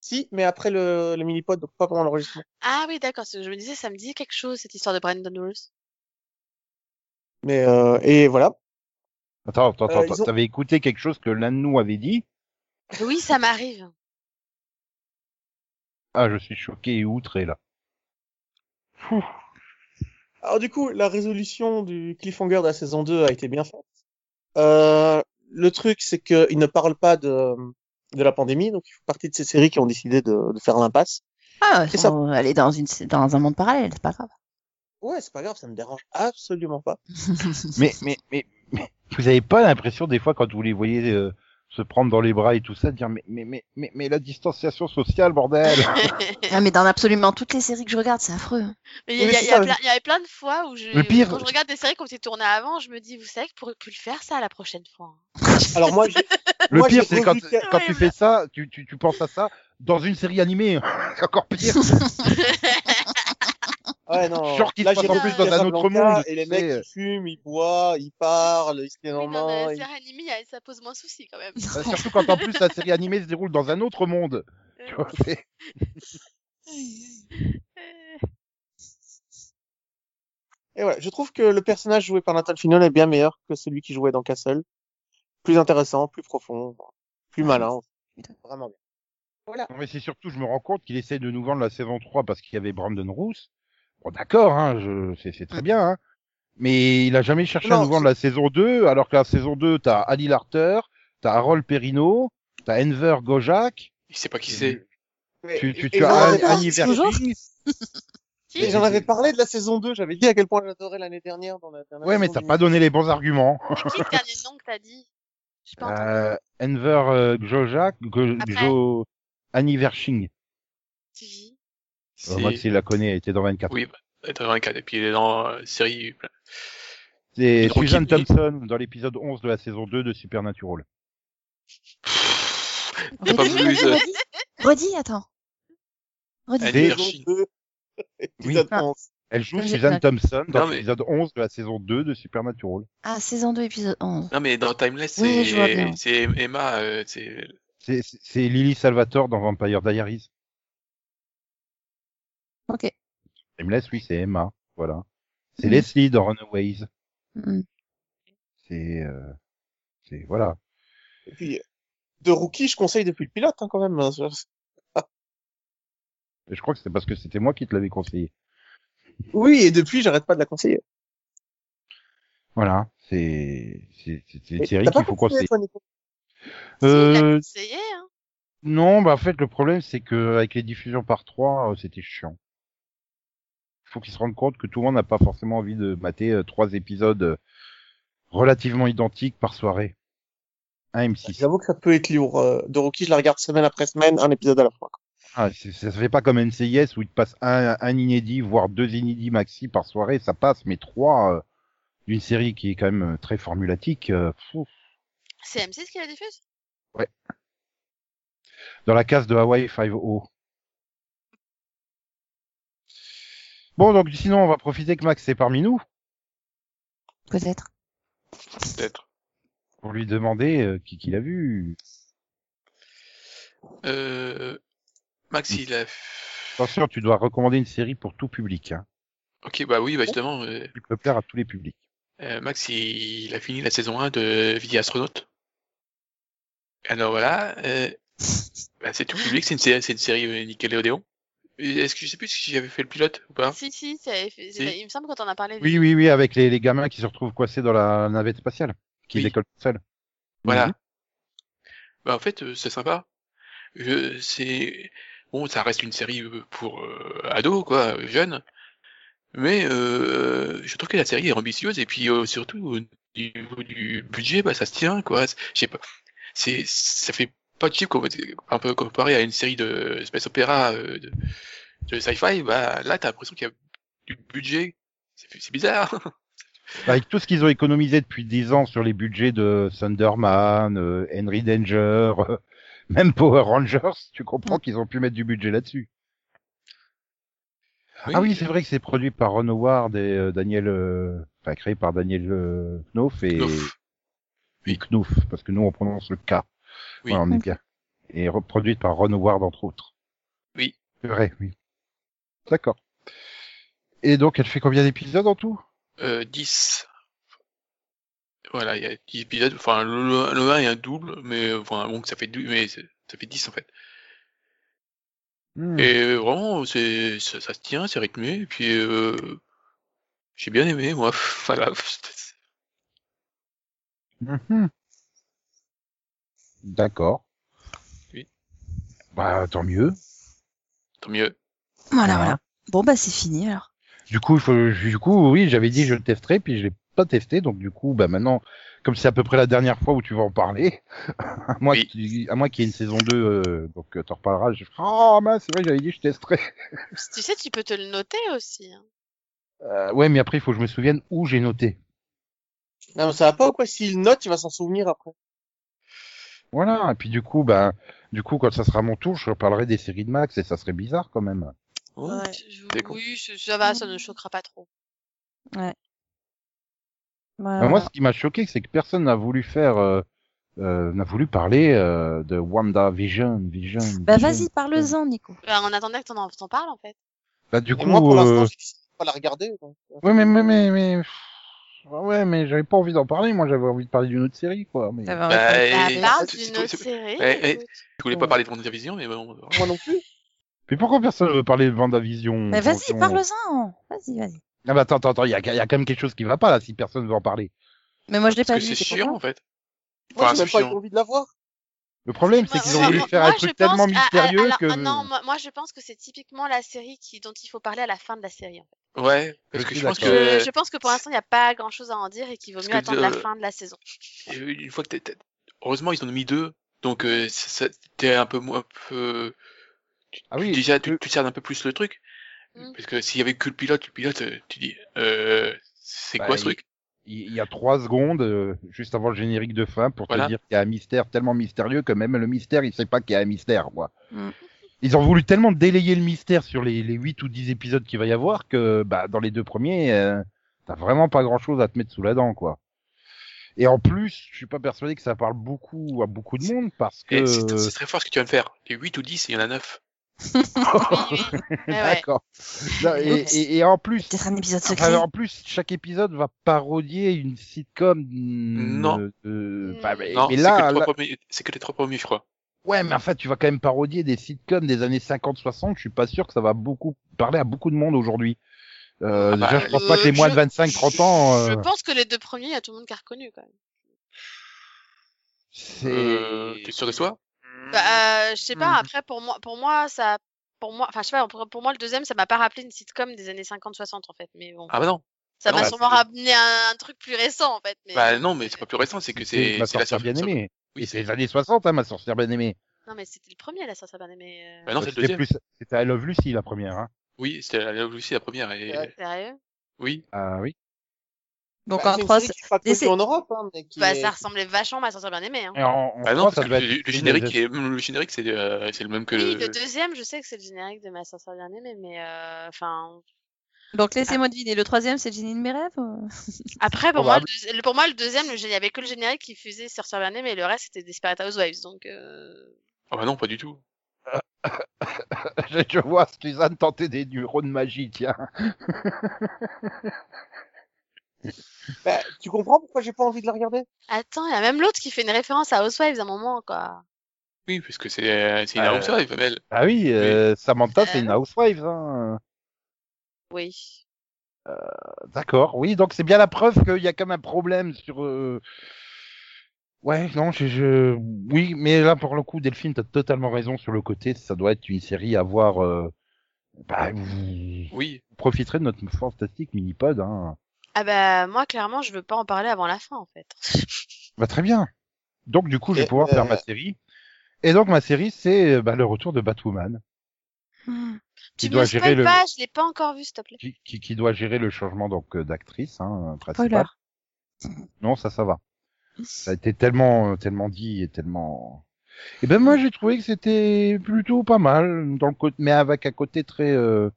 D: Si, mais après le, le mini-pod, donc pas pendant l'enregistrement.
C: Ah oui, d'accord. parce que Je me disais, ça me dit quelque chose, cette histoire de Brandon Rules.
D: Mais euh, et voilà.
A: attends, attends,
D: Euh,
A: attends,
D: ont-
A: t'avais écouté quelque chose que l'un de nous avait dit?
C: Oui, ça m'arrive.
A: Ah, je suis choqué et outré là.
D: Alors du coup, la résolution du cliffhanger de la saison 2 a été bien faite. Euh, le truc, c'est qu'il ne parle pas de, de la pandémie, donc il fait partie de ces séries qui ont décidé de, de faire l'impasse.
B: Ah,
D: Et ça-
B: on- elle est dans une dans un monde parallèle, c'est pas grave.
D: Ouais, c'est pas grave, ça me dérange absolument pas. [LAUGHS]
A: Mais, mais, mais, mais vous avez pas l'impression des fois quand vous les voyez euh, se prendre dans les bras et tout ça, de dire mais, mais, mais, mais, mais la distanciation sociale, bordel [LAUGHS] [LAUGHS]
B: ah, mais dans absolument toutes les séries que je regarde, c'est affreux.
C: Mais il y,
D: Oui,
C: avait plein de fois où je,
A: Le pire-
C: quand je regarde des séries qui ont été tournées avant, je me dis, vous savez que pourrait plus le faire ça la prochaine fois. hein. [LAUGHS]
D: Alors moi,
A: Le
D: Moi,
A: pire, c'est quand, quand tu fais ça, tu, tu, tu penses à ça dans une série animée. c'est encore pire.
D: Ouais, non.
A: Genre qu'il
D: Là,
A: se
D: j'ai
A: passe en plus dans un autre monde,
D: Et les mecs, ils fument, ils boivent, ils parlent, ils se tiennent en main.
C: la série animée, ça pose moins de soucis quand même.
A: Euh, Surtout quand en plus la série animée se déroule dans un autre monde. [LAUGHS] Tu vois,
D: Et voilà, je trouve que le personnage joué par Nathan Fillion est bien meilleur que celui qui jouait dans Castle. Plus intéressant, plus profond, plus malin. Vraiment bien. Voilà.
A: Non, mais c'est surtout, je me rends compte qu'il essaie de nous vendre la saison 3 parce qu'il y avait Brandon Roos. Bon, d'accord, hein, je, c'est, c'est très bien, hein. Mais il a jamais cherché à
D: Non,
A: nous vendre la saison 2, alors que la saison 2, t'as Ali Larter, t'as Harold Perrino, t'as Enver Gojak,
E: Il sait pas qui c'est.
A: Tu, tu,
D: et-
A: tu as Annie [LAUGHS]
D: j'en avais parlé de la saison 2, j'avais dit à quel point j'adorais l'année dernière dans la dernière
A: Ouais, mais t'as pas donné les bons arguments. [LAUGHS]
C: C'est qui le dernier nom que t'as dit.
A: Euh, Enver euh, Gojak, Go, Annie.
C: Qui
A: Euh, Max, il la connaît, elle était dans 24.
E: Oui, bah, elle est dans 24, et puis il est dans euh, série.
A: C'est Susan Thompson dans l'épisode 11 de la saison 2 de Supernatural.
E: T'as pas [LAUGHS] voulu,
B: redis, attends. Redis.
E: Elle
A: C'est-
E: est
D: Saison
E: archi-
D: 2, épisode
B: Ah.
D: 11.
A: Elle joue
B: non.
A: Thompson dans
E: mais-
A: l'épisode 11 de la saison 2 de Supernatural.
B: Ah, saison 2, épisode 11.
E: Non, mais dans Timeless,
B: Oui,
E: c'est Emma, euh, c'est
A: Lily Salvatore dans Vampire Diaries.
B: Ok.
A: Nameless, oui, c'est Emma. Voilà. C'est. Leslie dans Runaways.
B: Mm.
A: C'est, euh, c'est, voilà.
D: Et puis, de Rookie, je conseille depuis le pilote, hein, quand même.
A: Et je crois que c'est parce que c'était moi qui te l'avais conseillé.
D: Oui, et depuis, j'arrête pas de la conseiller.
A: Voilà. C'est, c'est, une série qu'il faut conseiller.
D: toi,
A: Euh,
C: conseillé, hein.
A: non, bah, en fait, le problème, c'est que, avec les diffusions par trois, euh, c'était chiant. Il faut qu'ils se rendent compte que tout le monde n'a pas forcément envie de mater euh, trois épisodes euh, relativement identiques par soirée. Un M6.
D: J'avoue que ça peut être lourd. Euh, de Rookie, je la regarde semaine après semaine, un épisode à la fois.
A: Ah, ça se fait pas comme NCIS où il te passe un, un inédit, voire deux inédits maxi par soirée, ça passe, mais trois euh, d'une série qui est quand même très formulatique. euh.
C: C'est M6 qui la diffuse
A: Dans la case de Hawaii 5-0. Bon, donc sinon, on va profiter que Max est parmi nous
B: Peut-être.
E: Peut-être.
A: pour lui demander euh, qui qu'il a vu.
E: Euh, Max, il a...
A: Attention, tu dois recommander une série pour tout public. Hein.
E: Ok, bah oui, bah justement, euh,
A: Il peut plaire à tous les publics.
E: euh, Max, il, il a fini la saison 1 de Vie astronaute. Alors voilà, euh, bah, c'est tout public, c'est une, série- c'est une série Nickelodeon. Est-ce que je sais plus si j'avais fait le pilote ou pas
C: Si, si, ça avait fait-
E: Si.
C: il me semble quand on a parlé.
A: Oui, oui, oui, avec les, les gamins qui se retrouvent coincés dans la navette spatiale, qui
E: Oui.
A: décollent tout seuls.
E: Voilà.
A: Mhm.
E: Bah en fait, euh, c'est sympa. C'est bon, ça reste une série euh, pour euh, ados, quoi, jeunes. Mais euh, je trouve que la série est ambitieuse et puis euh, surtout au niveau du budget, bah ça se tient, quoi. Je sais pas, c'est ça fait pas cheap un peu comparé à une série de space opéra euh, de, de sci-fi. Bah là, t'as l'impression qu'il y a du budget. C'est bizarre. [LAUGHS]
A: Avec tout ce qu'ils ont économisé depuis 10 ans sur les budgets de Thunderman, euh, Henry Danger, euh, [LAUGHS] même Power Rangers, tu comprends qu'ils ont pu mettre du budget là-dessus. Ah oui, c'est vrai que c'est produit par Ron Howard et euh, Daniel, euh, enfin créé par Daniel euh, Knopf et
E: Knopf.
A: et Knopf, parce que nous on prononce le K.
E: Oui.
A: Voilà, on est bien. Et reproduite par Ron Howard entre autres.
E: Oui.
A: C'est vrai, oui. D'accord. Et donc elle fait combien d'épisodes en tout?
E: Euh, 10. Voilà, il y a 10 épisodes. Enfin, le, le, le 1 est un double, mais enfin, bon, ça fait, mais ça fait 10 en fait.
A: Hmm.
E: Et vraiment, c'est, ça, ça se tient, c'est rythmé, et puis euh, j'ai bien aimé, moi. [LAUGHS] Voilà.
A: Mhm. D'accord.
E: Oui.
A: Bah tant mieux.
E: Tant mieux.
B: Voilà,
A: Voilà.
B: voilà. Bon, bah, c'est fini, alors.
A: Du coup, il faut, du coup, oui, j'avais dit je le testerai, puis je l'ai pas testé, donc du coup, bah maintenant, comme c'est à peu près la dernière fois où tu vas en parler, [LAUGHS] à moins
E: Oui.
A: qu'il y ait une saison 2, euh, donc euh, t'en reparleras, je ferai, oh mince, c'est vrai, j'avais dit je testerai.
C: Tu sais, tu peux te le noter aussi. hein.
A: Euh, ouais, mais après, il faut que je me souvienne où j'ai noté.
D: Non, mais ça va pas ou quoi? S'il note, il va s'en souvenir après.
A: Voilà, et puis du coup, bah, du coup, quand ça sera mon tour, je reparlerai des séries de Max, et ça serait bizarre quand même.
E: Oh.
B: Ouais.
C: Je-
E: con.
C: Oui, ça va, ça ne choquera pas trop.
B: Voilà.
A: Euh, moi, ce qui m'a choqué, c'est que personne n'a voulu faire, euh, euh, n'a voulu parler euh, de WandaVision, Vision.
B: Bah,
A: Vision.
B: vas-y, parle-en, Nico.
C: Bah, on attendait que t'en en- t'en parles en fait.
A: Bah, du
D: Et
A: coup,
D: moi, pour l'instant,
A: euh,
D: de pas la regarder. donc, euh.
A: Ouais, mais, mais, mais, mais, ouais, mais j'avais pas envie d'en parler. Moi, j'avais envie de parler d'une autre série, quoi. Mais...
E: Bah,
C: parle d'une autre série.
E: Je voulais pas parler de WandaVision, mais bon.
D: Moi non plus.
A: Mais pourquoi personne veut parler de WandaVision
B: Mais vas-y, parle-en. Vas-y, vas-y.
A: Ah bah attends, attends, attends, il y a, il y a quand même quelque chose qui va pas là si personne veut en parler.
B: Mais moi, je l'ai pas
E: Parce que
B: vu.
E: c'est
B: c'est
E: chiant, en fait.
D: Moi, j'ai même pas eu envie de la voir.
A: Le problème, c'est qu'ils ont voulu faire
C: moi,
A: un truc tellement mystérieux
C: alors,
A: que.
C: non, moi, moi, je pense que c'est typiquement la série qui, dont il faut parler à la fin de la série. En fait.
E: Ouais, parce
A: Je
E: que je pense que
C: Je, je pense que pour l'instant, il n'y a pas grand chose à en dire et qu'il vaut
E: Parce
C: mieux attendre
E: de-
C: la fin de la saison.
E: euh, une fois que t'es, t'es- heureusement ils en ont mis deux, donc euh, ça- ça- t'es un peu moins, un peu,
A: Ah oui.
E: déjà tu, tu cernes un peu plus le truc,
C: Mm.
E: parce que s'il y avait que le pilote, le pilote, euh, tu dis, euh, c'est
A: Bah,
E: quoi ce
A: il-
E: truc?
A: Il y a trois secondes, euh, juste avant le générique de fin, pour
E: Voilà.
A: te dire qu'il y a un mystère tellement mystérieux que même le mystère, il sait pas qu'il y a un mystère, quoi.
B: Mm.
A: Ils ont voulu tellement délayer le mystère sur les, les 8 ou 10 épisodes qu'il va y avoir que, bah, dans les deux premiers, euh, t'as vraiment pas grand chose à te mettre sous la dent, quoi. Et en plus, je suis pas persuadé que ça parle beaucoup à beaucoup de monde parce que.
E: C'est très fort ce que tu viens de faire. Les 8 ou 10, il y en a 9.
C: Oui, oui. [LAUGHS]
A: D'accord. Et, et, et en plus,
B: Peut-être un épisode
A: enfin,
B: secret.
A: en plus, chaque épisode va parodier une sitcom.
E: Non.
A: euh, enfin, mais,
E: Non,
A: mais là,
E: que les
A: là-
E: trois premiers, c'est que les trois premiers, je crois.
A: ouais, mais en fait, tu vas quand même parodier des sitcoms des années 50-60. Je suis pas sûr que ça va beaucoup parler à beaucoup de monde aujourd'hui. Euh,
E: Ah bah,
A: déjà, je pense pas que les
C: Euh,
A: moins
C: je-
A: de 25-30 ans.
C: Je
A: euh,
C: pense que les deux premiers, il y a tout le monde qui a reconnu quand même.
A: c'est.
E: Euh, t'es sûr de toi?
C: Bah, euh, je sais pas.
A: Hmm.
C: Après, pour moi, pour moi, ça, pour moi, enfin, je sais pas. Pour, pour moi, le deuxième, ça m'a pas rappelé une sitcom des années 50-60 en fait. Mais bon,
E: Ah bah non.
C: ça
E: non,
C: m'a
E: bah,
C: sûrement ramené un, un truc plus récent en fait. Mais
E: Bah non, mais c'est pas plus récent, c'est que c'est,
A: ma
E: c'est la
A: sorcière bien aimée.
E: Oui,
A: c'est les années 60, hein, ma sorcière bien aimée.
C: non, mais c'était le premier ça, ça bien aimé. euh,
E: Bah non, c'est le
A: C'était
E: deuxième.
A: plus, c'était I Love Lucy la première, hein.
E: Oui, c'était la, la, aussi la première. Et...
D: Ouais.
C: Sérieux?
E: Oui.
A: Ah oui.
B: Donc
D: Bah,
B: en
D: c'est une
B: 3,
D: série qui sera
B: mais
D: connue
B: c'est-
D: en Europe, hein, mais qui
C: Bah,
D: est-
C: ça ressemblait vachement à ma sorcière bien aimée. Hein.
A: Et en, en
E: Ah non,
A: trois,
E: parce
A: ça
E: que
A: doit
E: le,
A: être
E: le générique, est, le générique, c'est euh, c'est le même que
C: Oui,
E: le.
C: le deuxième, je sais que c'est le générique de ma sorcière bien aimée, mais euh, enfin.
B: donc laissez-moi deviner. Le troisième, c'est le génie de mes rêves ou- [LAUGHS]
C: Après, pour moi, le,
A: Probable.
C: deuxi- pour moi, le deuxième, le- il y avait que le générique qui faisait bien aimée, mais le reste c'était Desperate Housewives, donc. Euh...
E: Ah bah non, pas du tout. [LAUGHS]
A: je, vois Suzanne tenter des neurones magie, tiens. [LAUGHS]
D: Bah, tu comprends pourquoi j'ai pas envie de la regarder?
C: Attends, il y a même l'autre qui fait une référence à Housewives à un moment, quoi.
E: Oui, parce que c'est euh, une
A: Euh,
E: housewife, elle.
A: Ah oui, euh, Samantha, c'est
C: Euh.
A: une housewife. Hein.
C: Oui.
A: D'accord, oui, donc c'est bien la preuve qu'il y a quand même un problème sur... euh, Ouais, non, je, je... Oui, mais là, pour le coup, Delphine, t'as totalement raison sur le côté, ça doit être une série à voir... euh, Bah, vous...
E: Oui.
A: vous profiterez de notre fantastique mini-pod. Hein.
C: Ah bah, moi, clairement, je veux pas en parler avant la fin, en fait. [LAUGHS]
A: Bah, très bien. Donc, du coup, je vais pouvoir faire
D: euh,
A: ma série. Et donc, ma série, c'est bah, le retour de Batwoman,
B: Hmm.
C: Tu
A: doit
C: me
A: gérer le-
C: pas, je l'ai pas encore vu, s'il te plaît.
A: qui, qui, qui doit gérer le changement donc euh, d'actrice hein, principale. Non, ça, ça va. Ça a été tellement, euh, tellement dit et tellement. Et ben moi, j'ai trouvé que c'était plutôt pas mal dans le côté, mais avec un côté très, euh,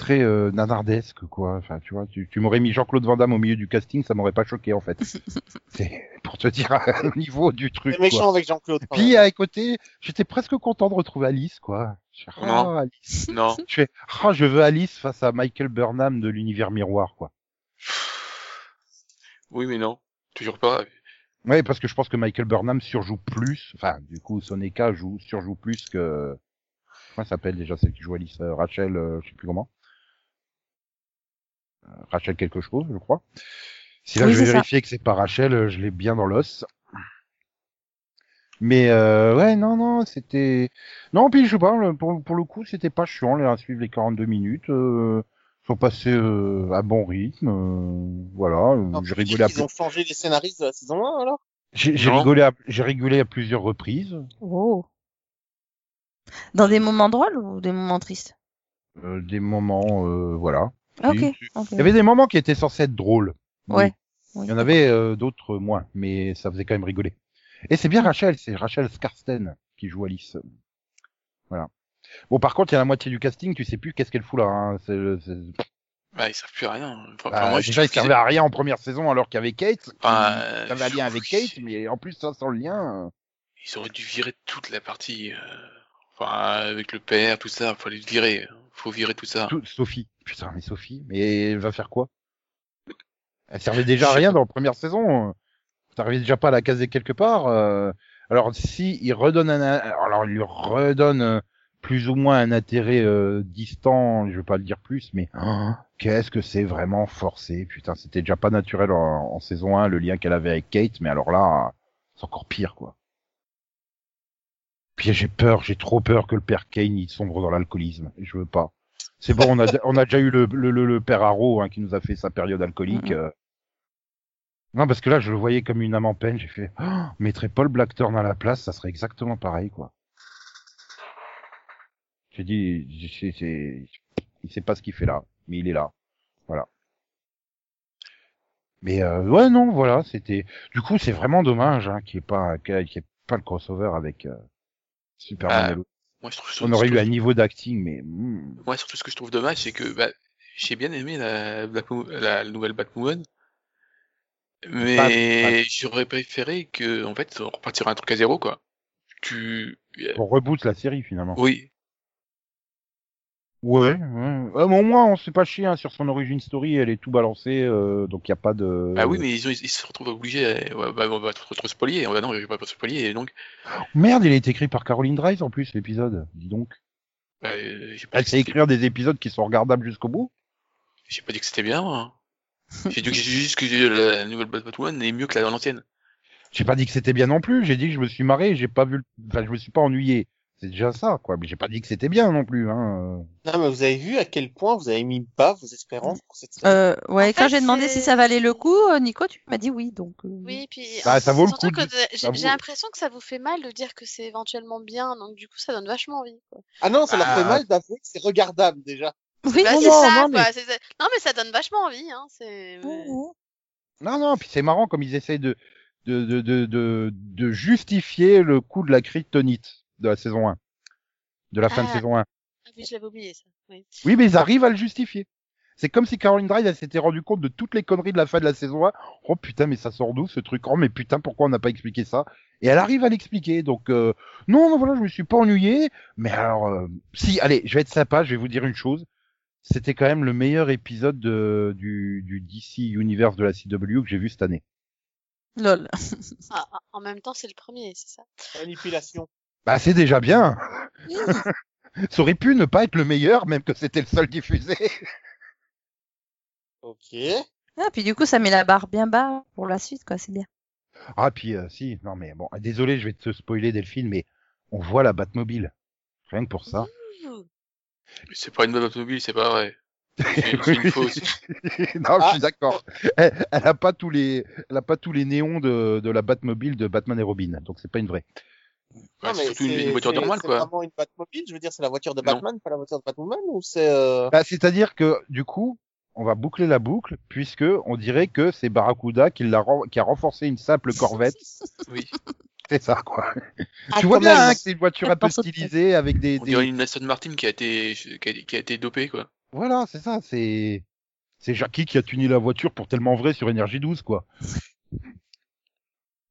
A: très euh, nanardesque quoi. Enfin, tu vois, tu, tu m'aurais mis Jean-Claude Van Damme au milieu du casting, ça m'aurait pas choqué en fait. [LAUGHS] C'est pour te dire au niveau du truc.
D: C'est méchant
A: Quoi.
D: avec Jean-Claude.
A: Puis
D: même.
A: à côté, j'étais presque content de retrouver Alice quoi.
E: Non.
A: Ah, Alice.
E: Non.
A: Je fais, ah, je veux Alice face à Michael Burnham de l'univers miroir quoi.
E: Oui, mais non. Toujours pas.
A: Ouais, parce que je pense que Michael Burnham surjoue plus, enfin, du coup, Soneca joue, surjoue plus que, comment ça s'appelle déjà celle qui joue Alice, euh, Rachel, euh, je sais plus comment. Rachel quelque chose, je crois. Si là
B: Oui,
A: je vais
B: ça.
A: vérifier que c'est pas Rachel, euh, je l'ai bien dans l'os. Mais euh, ouais, non, non, c'était... Non, puis je sais pas, pour, pour le coup, c'était pas chiant, les à suivre les 42 minutes. Euh, sont passés euh, à bon rythme. euh, voilà, j'ai rigolé à
D: ont changé les scénaristes de la saison 1 alors?
A: J'ai rigolé, à, j'ai rigolé à plusieurs reprises.
B: Oh. Dans des moments drôles ou des moments tristes?
A: Euh, des moments, euh, voilà.
B: Ok.
A: Oui.
B: ok.
A: Il y avait des moments qui étaient censés être drôles. Oui.
B: Ouais. Oui.
A: Il y en avait euh, d'autres moins, mais ça faisait quand même rigoler. Et c'est bien Rachel, c'est Rachel Skarsten qui joue Alice. Voilà. Bon, par contre, il y a la moitié du casting, tu sais plus qu'est-ce qu'elle fout là. Hein. C'est, c'est-
E: Bah, ils savent plus rien. Enfin,
A: bah,
E: moi, je
A: déjà, il
E: qu'ils-
A: servait à rien en première saison alors qu'il y avait Kate.
E: Bah,
A: avait un lien avec Kate, mais en plus, ça sans le lien. euh,
E: Ils auraient dû virer toute la partie. euh, Enfin, avec le père, tout ça. Faut les virer. Faut virer tout ça.
A: Tout, Sophie. Putain, mais Sophie. Mais elle va faire quoi? Elle servait déjà à rien dans la première saison. T'arrivais déjà pas à la caser quelque part. euh. Alors si il redonne un, alors il lui redonne euh, plus ou moins un intérêt euh, distant, je veux pas le dire plus, mais oh, qu'est-ce que c'est vraiment forcé? Putain, c'était déjà pas naturel en, en saison 1 le lien qu'elle avait avec Kate, mais alors là, c'est encore pire quoi. Puis j'ai peur, j'ai trop peur que le père Kane il sombre dans l'alcoolisme. Je veux pas. C'est bon, on a, on a déjà eu le, le, le, le père Arrow hein, qui nous a fait sa période alcoolique. Euh. Non, parce que là, je le voyais comme une âme en peine. J'ai fait, oh, mettrais Paul Blackthorne à la place, ça serait exactement pareil, quoi. J'ai dit, c'est, c'est, il sait pas ce qu'il fait là, mais il est là. Voilà. Mais euh, ouais, non, voilà, c'était. Du coup, c'est vraiment dommage hein, qu'il n'y ait pas, qu'il y ait pas le crossover avec euh, Superman.
E: Ah. Moi, je trouve,
A: On aurait eu
E: trouve-
A: un niveau d'acting, mais hmm.
E: Moi, surtout, ce que je trouve dommage, c'est que bah, j'ai bien aimé la, Batmo- la nouvelle Batwoman, mais
A: Pas- pas-
E: j'aurais préféré que, en fait, on repartirait un truc à zéro, quoi. Tu,
A: on reboot la série finalement.
E: oui,
A: Ouais, ouais. Euh, mais au moins on s'est pas chier hein, sur son origin story, elle est tout balancée, euh, donc il y a pas de.
E: bah oui, mais ils, ont- ils se retrouvent obligés, à- ouais, bah, on va trop, trop spoiler, on va non, je vais pas trop spoiler, et donc,
A: Merde, il a été écrit par Caroline Dries en plus l'épisode. Dis donc.
E: bah, euh, j'ai pas,
A: Elle sait écrire des épisodes qui sont regardables jusqu'au bout.
E: j'ai pas dit que c'était bien, moi. [LAUGHS] J'ai dit que juste que la nouvelle Batwoman est mieux que la l'ancienne.
A: J'ai pas dit que c'était bien non plus. J'ai dit que je me suis marré, j'ai pas vu, le- enfin je me suis pas ennuyé. C'est déjà ça, quoi. Mais j'ai pas dit que c'était bien non plus. Hein.
D: Non, mais vous avez vu à quel point vous avez mis bas vos espérances pour cette série
B: Euh, ouais,
C: En
B: quand j'ai demandé si ça valait le coup, euh, Nico, tu m'as dit oui, donc. euh,
C: Oui, puis.
A: Bah, ça vaut le coup de-
C: j'ai
A: vaut-
C: l'impression que ça vous fait mal de dire que c'est éventuellement bien, donc du coup, ça donne vachement envie. Quoi.
D: Ah non, ça leur fait
A: Ah.
D: mal d'avouer que c'est regardable déjà.
B: Oui,
C: Bah,
A: non,
C: c'est ça,
A: non,
C: quoi.
A: mais-.
C: Non, mais ça donne vachement envie, hein. C'est.
B: Mhm.
A: Non, non, puis c'est marrant comme ils essayent de, de, de, de, de, de justifier le coup de la kryptonite de la saison 1. De la fin de
C: Ah.
A: saison 1.
C: Ah oui, je l'avais oublié ça. Oui.
A: Oui, mais ils arrivent à le justifier. C'est comme si Caroline Drive, elle s'était rendu compte de toutes les conneries de la fin de la saison 1. Oh putain, mais ça sort d'où ce truc? Oh, mais putain, pourquoi on n'a pas expliqué ça? Et elle arrive à l'expliquer. Donc, euh, non, non, voilà, je me suis pas ennuyé. Mais alors, euh, si, allez, je vais être sympa, je vais vous dire une chose. C'était quand même le meilleur épisode de, du, du DC Universe de la CW que j'ai vu cette année.
B: Lol.
C: Ah, ah, en même temps, c'est le premier, c'est ça?
D: Manipulation.
A: Bah, c'est déjà bien. [LAUGHS] ça aurait pu ne pas être le meilleur, même que c'était le seul diffusé. [LAUGHS]
D: Ok.
B: Ah, puis du coup, ça met la barre bien bas pour la suite, quoi. C'est bien.
A: Ah, puis euh, si, non mais bon, désolé, je vais te spoiler Delphine, mais on voit la Batmobile. Rien que pour ça.
C: Ouh.
E: C'est pas une bonne automobile, c'est pas vrai. C'est une fausse. [LAUGHS]
A: non, je
D: Ah.
A: suis d'accord. Elle, elle a pas tous les, elle a pas tous les néons de, de la Batmobile de Batman et Robin, donc c'est pas une vraie.
E: Bah,
D: Non,
E: c'est
D: mais
E: surtout une,
D: c'est-
E: une voiture
D: c'est-
E: normale,
D: C'est
E: quoi.
D: vraiment une Batmobile, je veux dire, c'est la voiture de
E: Non.
D: Batman, pas la voiture de Batwoman, ou c'est... Euh...
A: Bah, c'est-à-dire que du coup, on va boucler la boucle puisque on dirait que c'est Barracuda qui, l'a ren- qui a renforcé une simple Corvette. [LAUGHS]
E: Oui.
A: C'est ça, quoi.
D: Ah,
A: tu vois bien hein, que c'est une voiture un peu [LAUGHS] stylisée avec des,
E: On
A: des...
E: dirait une Aston Martin qui a été, qui a, qui a été dopée, quoi.
A: Voilà, c'est ça, c'est c'est Jackie qui a tuné la voiture pour tellement vrai sur énergie 12 quoi.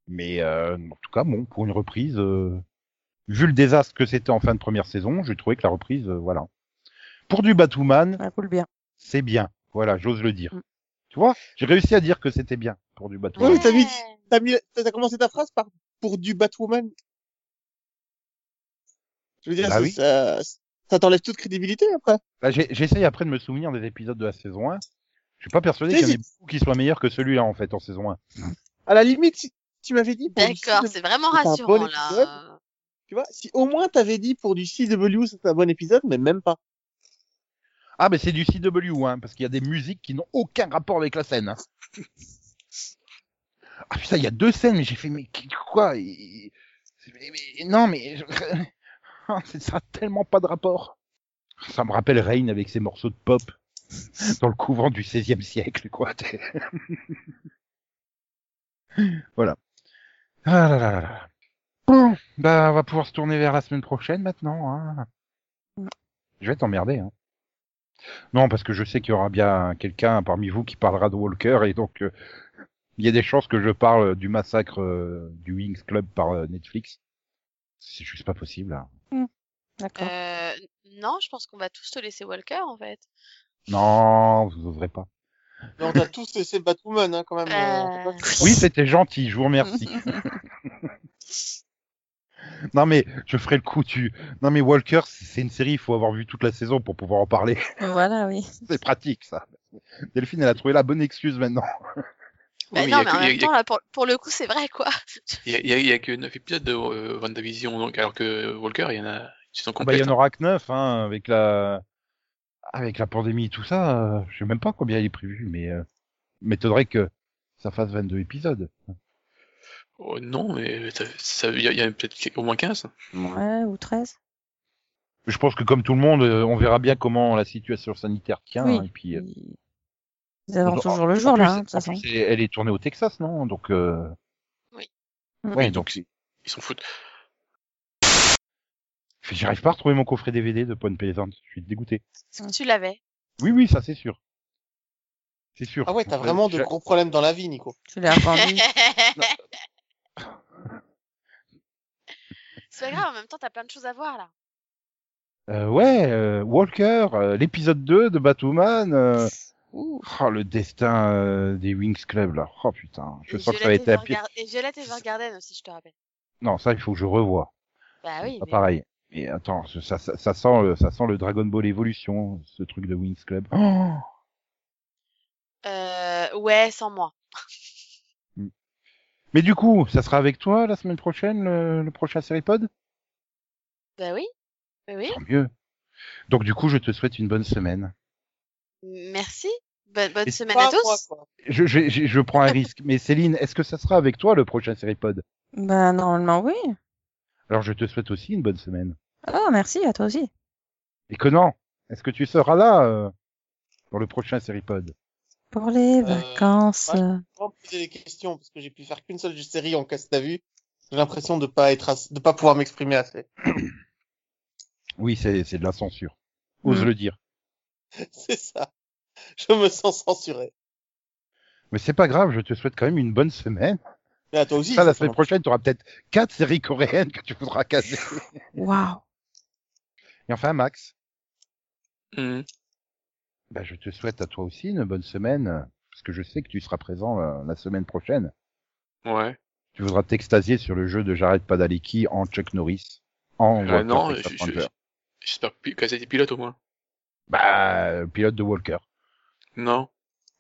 A: Mais euh, en tout cas, bon, pour une reprise euh, vu le désastre que c'était en fin de première saison, j'ai trouvé que la reprise euh, voilà. Pour du Batwoman,
B: bien.
A: c'est bien. Voilà, j'ose le dire.
B: Mm.
A: Tu vois, j'ai réussi à dire que c'était bien pour du Batwoman.
D: Oui, mais t'as mis-. T'as mis, t'as commencé ta phrase par pour du Batwoman. Je veux dire,
A: Bah
D: ça,
A: oui.
D: ça, ça t'enlève toute crédibilité après.
A: Bah, j'ai- j'essaye après de me souvenir des épisodes de la saison 1. Je suis pas persuadé qu'il y en ait beaucoup qui soient meilleurs que celui-là en fait en saison 1.
D: À la limite, si tu m'avais dit pour du
C: D'accord, c'est vraiment rassurant
D: bon
C: là.
D: épisode. tu vois, si au moins t'avais dit pour du CW c'est un bon épisode, mais même pas.
A: Ah, mais c'est du CW, hein, parce qu'il y a des musiques qui n'ont aucun rapport avec la scène. Hein. ah putain, il y a deux scènes, mais j'ai fait, mais quoi et- mais- mais- Non, mais [LAUGHS] c'est ça, a tellement pas de rapport. Ça me rappelle Rain avec ses morceaux de pop [LAUGHS] dans le couvent du XVIe siècle, quoi. t'es- [LAUGHS] voilà. Ah là là là là. Bon, bah on va pouvoir se tourner vers la semaine prochaine maintenant. Hein. Je vais t'emmerder. Hein. Non, parce que je sais qu'il y aura bien quelqu'un parmi vous qui parlera de Walker et donc euh, il y a des chances que je parle du massacre euh, du Wings Club par euh, Netflix. C'est juste pas possible. hein.
B: D'accord.
C: Euh, non, je pense qu'on va tous te laisser Walker en fait.
A: Non, vous oserez pas.
D: Mais on t'a tous laissé Batwoman, hein, quand même. euh,
C: Euh,
A: Oui, c'était gentil, je vous remercie. [LAUGHS] non mais je ferai le coup tu. Non mais Walker, c'est une série, il faut avoir vu toute la saison pour pouvoir en parler.
B: Voilà, oui.
A: c'est pratique ça. Delphine, elle a trouvé la bonne excuse maintenant.
C: bah
E: Oui, mais
C: non, mais
E: a
C: en
E: que- a-
C: même
E: a
C: temps, là, pour, pour le coup, c'est vrai quoi.
E: Il y a, y a- y a que 9 épisodes de euh, WandaVision, donc, alors que Walker, il y en a, ils sont
A: Ah bah, il y en aura que neuf, hein, avec la, avec la pandémie et tout ça. euh, je sais même pas combien il est prévu, mais euh, m'étonnerait que ça fasse 22 épisodes.
E: Oh, non, mais il y a, a peut-être au moins 15.
B: Ouais, ou 13.
A: Je pense que comme tout le monde, euh, on verra bien comment la situation sanitaire tient.
B: Oui.
A: Et puis, euh,
B: Ils avancent
A: en-
B: toujours le
A: en
B: jour,
A: plus,
B: là, hein, de façon.
A: plus, elle est tournée au Texas, non? Donc, euh...
C: Oui.
A: ouais, donc
E: Ils s'en foutent.
A: J'arrive pas à retrouver mon coffret DVD de Point Plaisante. Je suis dégoûté.
C: Est-ce que tu l'avais?
A: Oui, oui, ça c'est sûr. C'est sûr.
D: Ah ouais, t'as
A: Euh,
D: vraiment de
A: je-
D: gros problèmes dans la vie, Nico.
B: Tu l'as revendu. [LAUGHS]
C: C'est pas grave, en même temps, t'as plein de choses à voir là.
A: Euh, ouais, euh, Walker, euh, l'épisode 2 de Batwoman. euh. Oh, le destin euh, des Wings Club là. Oh putain, je
C: Et
A: sens que ça va être un pire.
C: Et Violette Evergarden aussi, je te rappelle.
A: Non, ça il faut que je revoie.
C: Bah oui.
A: Pas
C: mais-
A: pareil. Et attends, ça, ça, ça sent le, ça sent le Dragon Ball Evolution, ce truc de Wings Club. Oh
C: Euh, ouais, sans moi.
A: Mais du coup, ça sera avec toi la semaine prochaine, le, le prochain Seripod
C: Bah oui. Bah oui.
A: Tant mieux. Donc du coup, je te souhaite une bonne semaine.
C: Merci. Bonne, bonne semaine à tous.
D: moi, quoi.
A: Je, je, je, je prends un risque. Mais Céline, est-ce que ça sera avec toi le prochain Seripod
B: Bah, normalement, oui.
A: Alors je te souhaite aussi une bonne semaine.
B: Ah, merci, à toi aussi.
A: Et Conan, est-ce que tu seras là euh, pour le prochain Seripod
B: Pour les
D: Euh,
B: vacances.
D: ouais. Pas me poser des questions parce que j'ai pu faire qu'une seule série en casse ta vue. J'ai l'impression de pas être ass- de pas pouvoir m'exprimer assez. [COUGHS]
A: Oui, c'est c'est de la censure. Ose
B: Mm.
A: le dire. [LAUGHS]
D: C'est ça. Je me sens censuré.
A: Mais c'est pas grave, je te souhaite quand même une bonne semaine.
D: Mais à toi aussi.
A: ça, la semaine prochaine, tu auras peut-être quatre séries coréennes que tu voudras caser. [LAUGHS]
B: Waouh.
A: Et enfin, Max, bah, je te souhaite à toi aussi une bonne semaine, parce que je sais que tu seras présent euh, la semaine prochaine.
E: Ouais.
A: Tu voudras t'extasier sur le jeu de Jared Padalecki en Chuck Norris. En
E: Euh, non,
A: Texas
E: je- j'espère que casser des pilotes au moins.
A: Bah, pilote de Walker.
E: Non.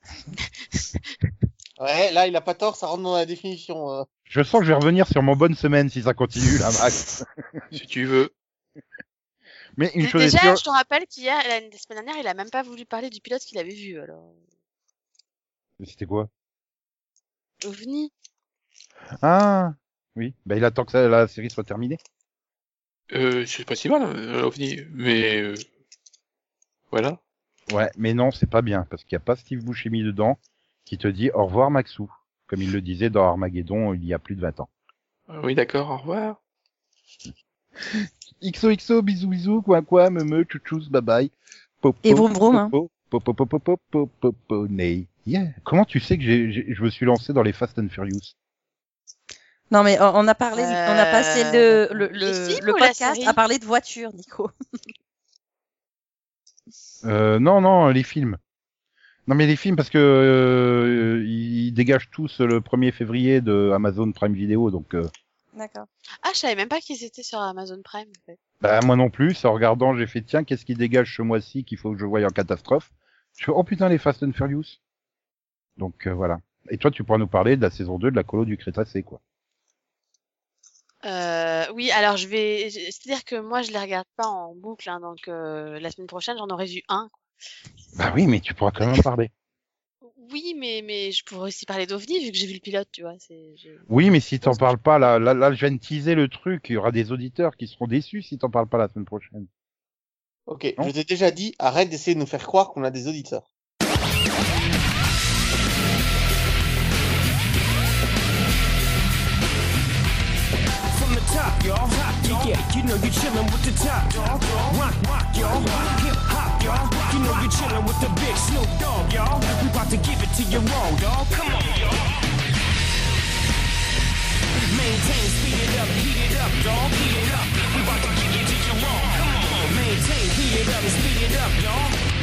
E: [LAUGHS]
D: Ouais, là, il a pas tort, ça rentre dans la définition. euh.
A: Je sens que je vais revenir sur mon bonne semaine si ça continue là, Max. [LAUGHS]
E: si tu veux.
A: Mais une chose est
C: Déjà,
A: sûre,
C: je te rappelle qu'hier, la, la semaine dernière, il a même pas voulu parler du pilote qu'il avait vu, alors.
A: c'était quoi?
C: OVNI.
A: Ah, oui. Bah, il attend que ça- la série soit terminée.
E: Euh, c'est pas si mal, euh, OVNI, mais euh, voilà.
A: Ouais, mais non, c'est pas bien parce qu'il n'y a pas Steve Buscemi dedans qui te dit au revoir Maxou, comme il le disait dans Armageddon il y a plus de 20 ans.
E: Euh, oui, d'accord, au revoir.
A: XOXO, bisous bisous, quoi quoi, me me, chouchous, bye bye. Popo,
B: Et vroom vroom, hein.
A: Yeah. Comment tu sais que j'ai, je me suis lancé dans les Fast and Furious
B: Non, mais on a parlé, on a passé le, le, le, le podcast à parler de voiture, Nico.
A: euh, Non, non, les films. Non mais les films parce que euh, ils dégagent tous le 1er février de Amazon Prime Video, donc euh,
B: D'accord.
C: Ah, je savais même pas qu'ils étaient sur Amazon Prime, en fait.
A: bah moi non plus. En regardant, j'ai fait tiens, qu'est-ce qui dégage ce mois-ci qu'il faut que je voie en catastrophe? Je fais oh putain les Fast and Furious. Donc euh, voilà. Et toi, tu pourras nous parler de la saison 2 de la colo du Crétacé quoi.
C: Euh, oui, alors je vais, c'est-à-dire que moi je les regarde pas en boucle, hein, donc euh, la semaine prochaine j'en aurai vu un.
A: Bah oui, mais tu pourras quand même en parler.
C: Oui, mais mais je pourrais aussi parler d'OVNI vu que j'ai vu le pilote, tu vois. C'est. je-
A: Oui, mais si t'en parles pas, là, là, là, je viens de teaser le truc. Il y aura des auditeurs qui seront déçus si t'en parles pas la semaine prochaine.
D: Ok,
A: Non.
D: je t'ai déjà dit, arrête d'essayer de nous faire croire qu'on a des auditeurs.
G: From the top, y'all. You know you chillin' with the top, dog. Rock, rock, y'all. Hip hop, y'all. You know you chillin' with the big Snoop Dogg, y'all. We about to give it to you raw, dog. Come on, y'all. Maintain, speed it up, heat it up, dog. Heat it up. We about to give it to you raw. Come on, maintain, heat it up, speed it up, dog.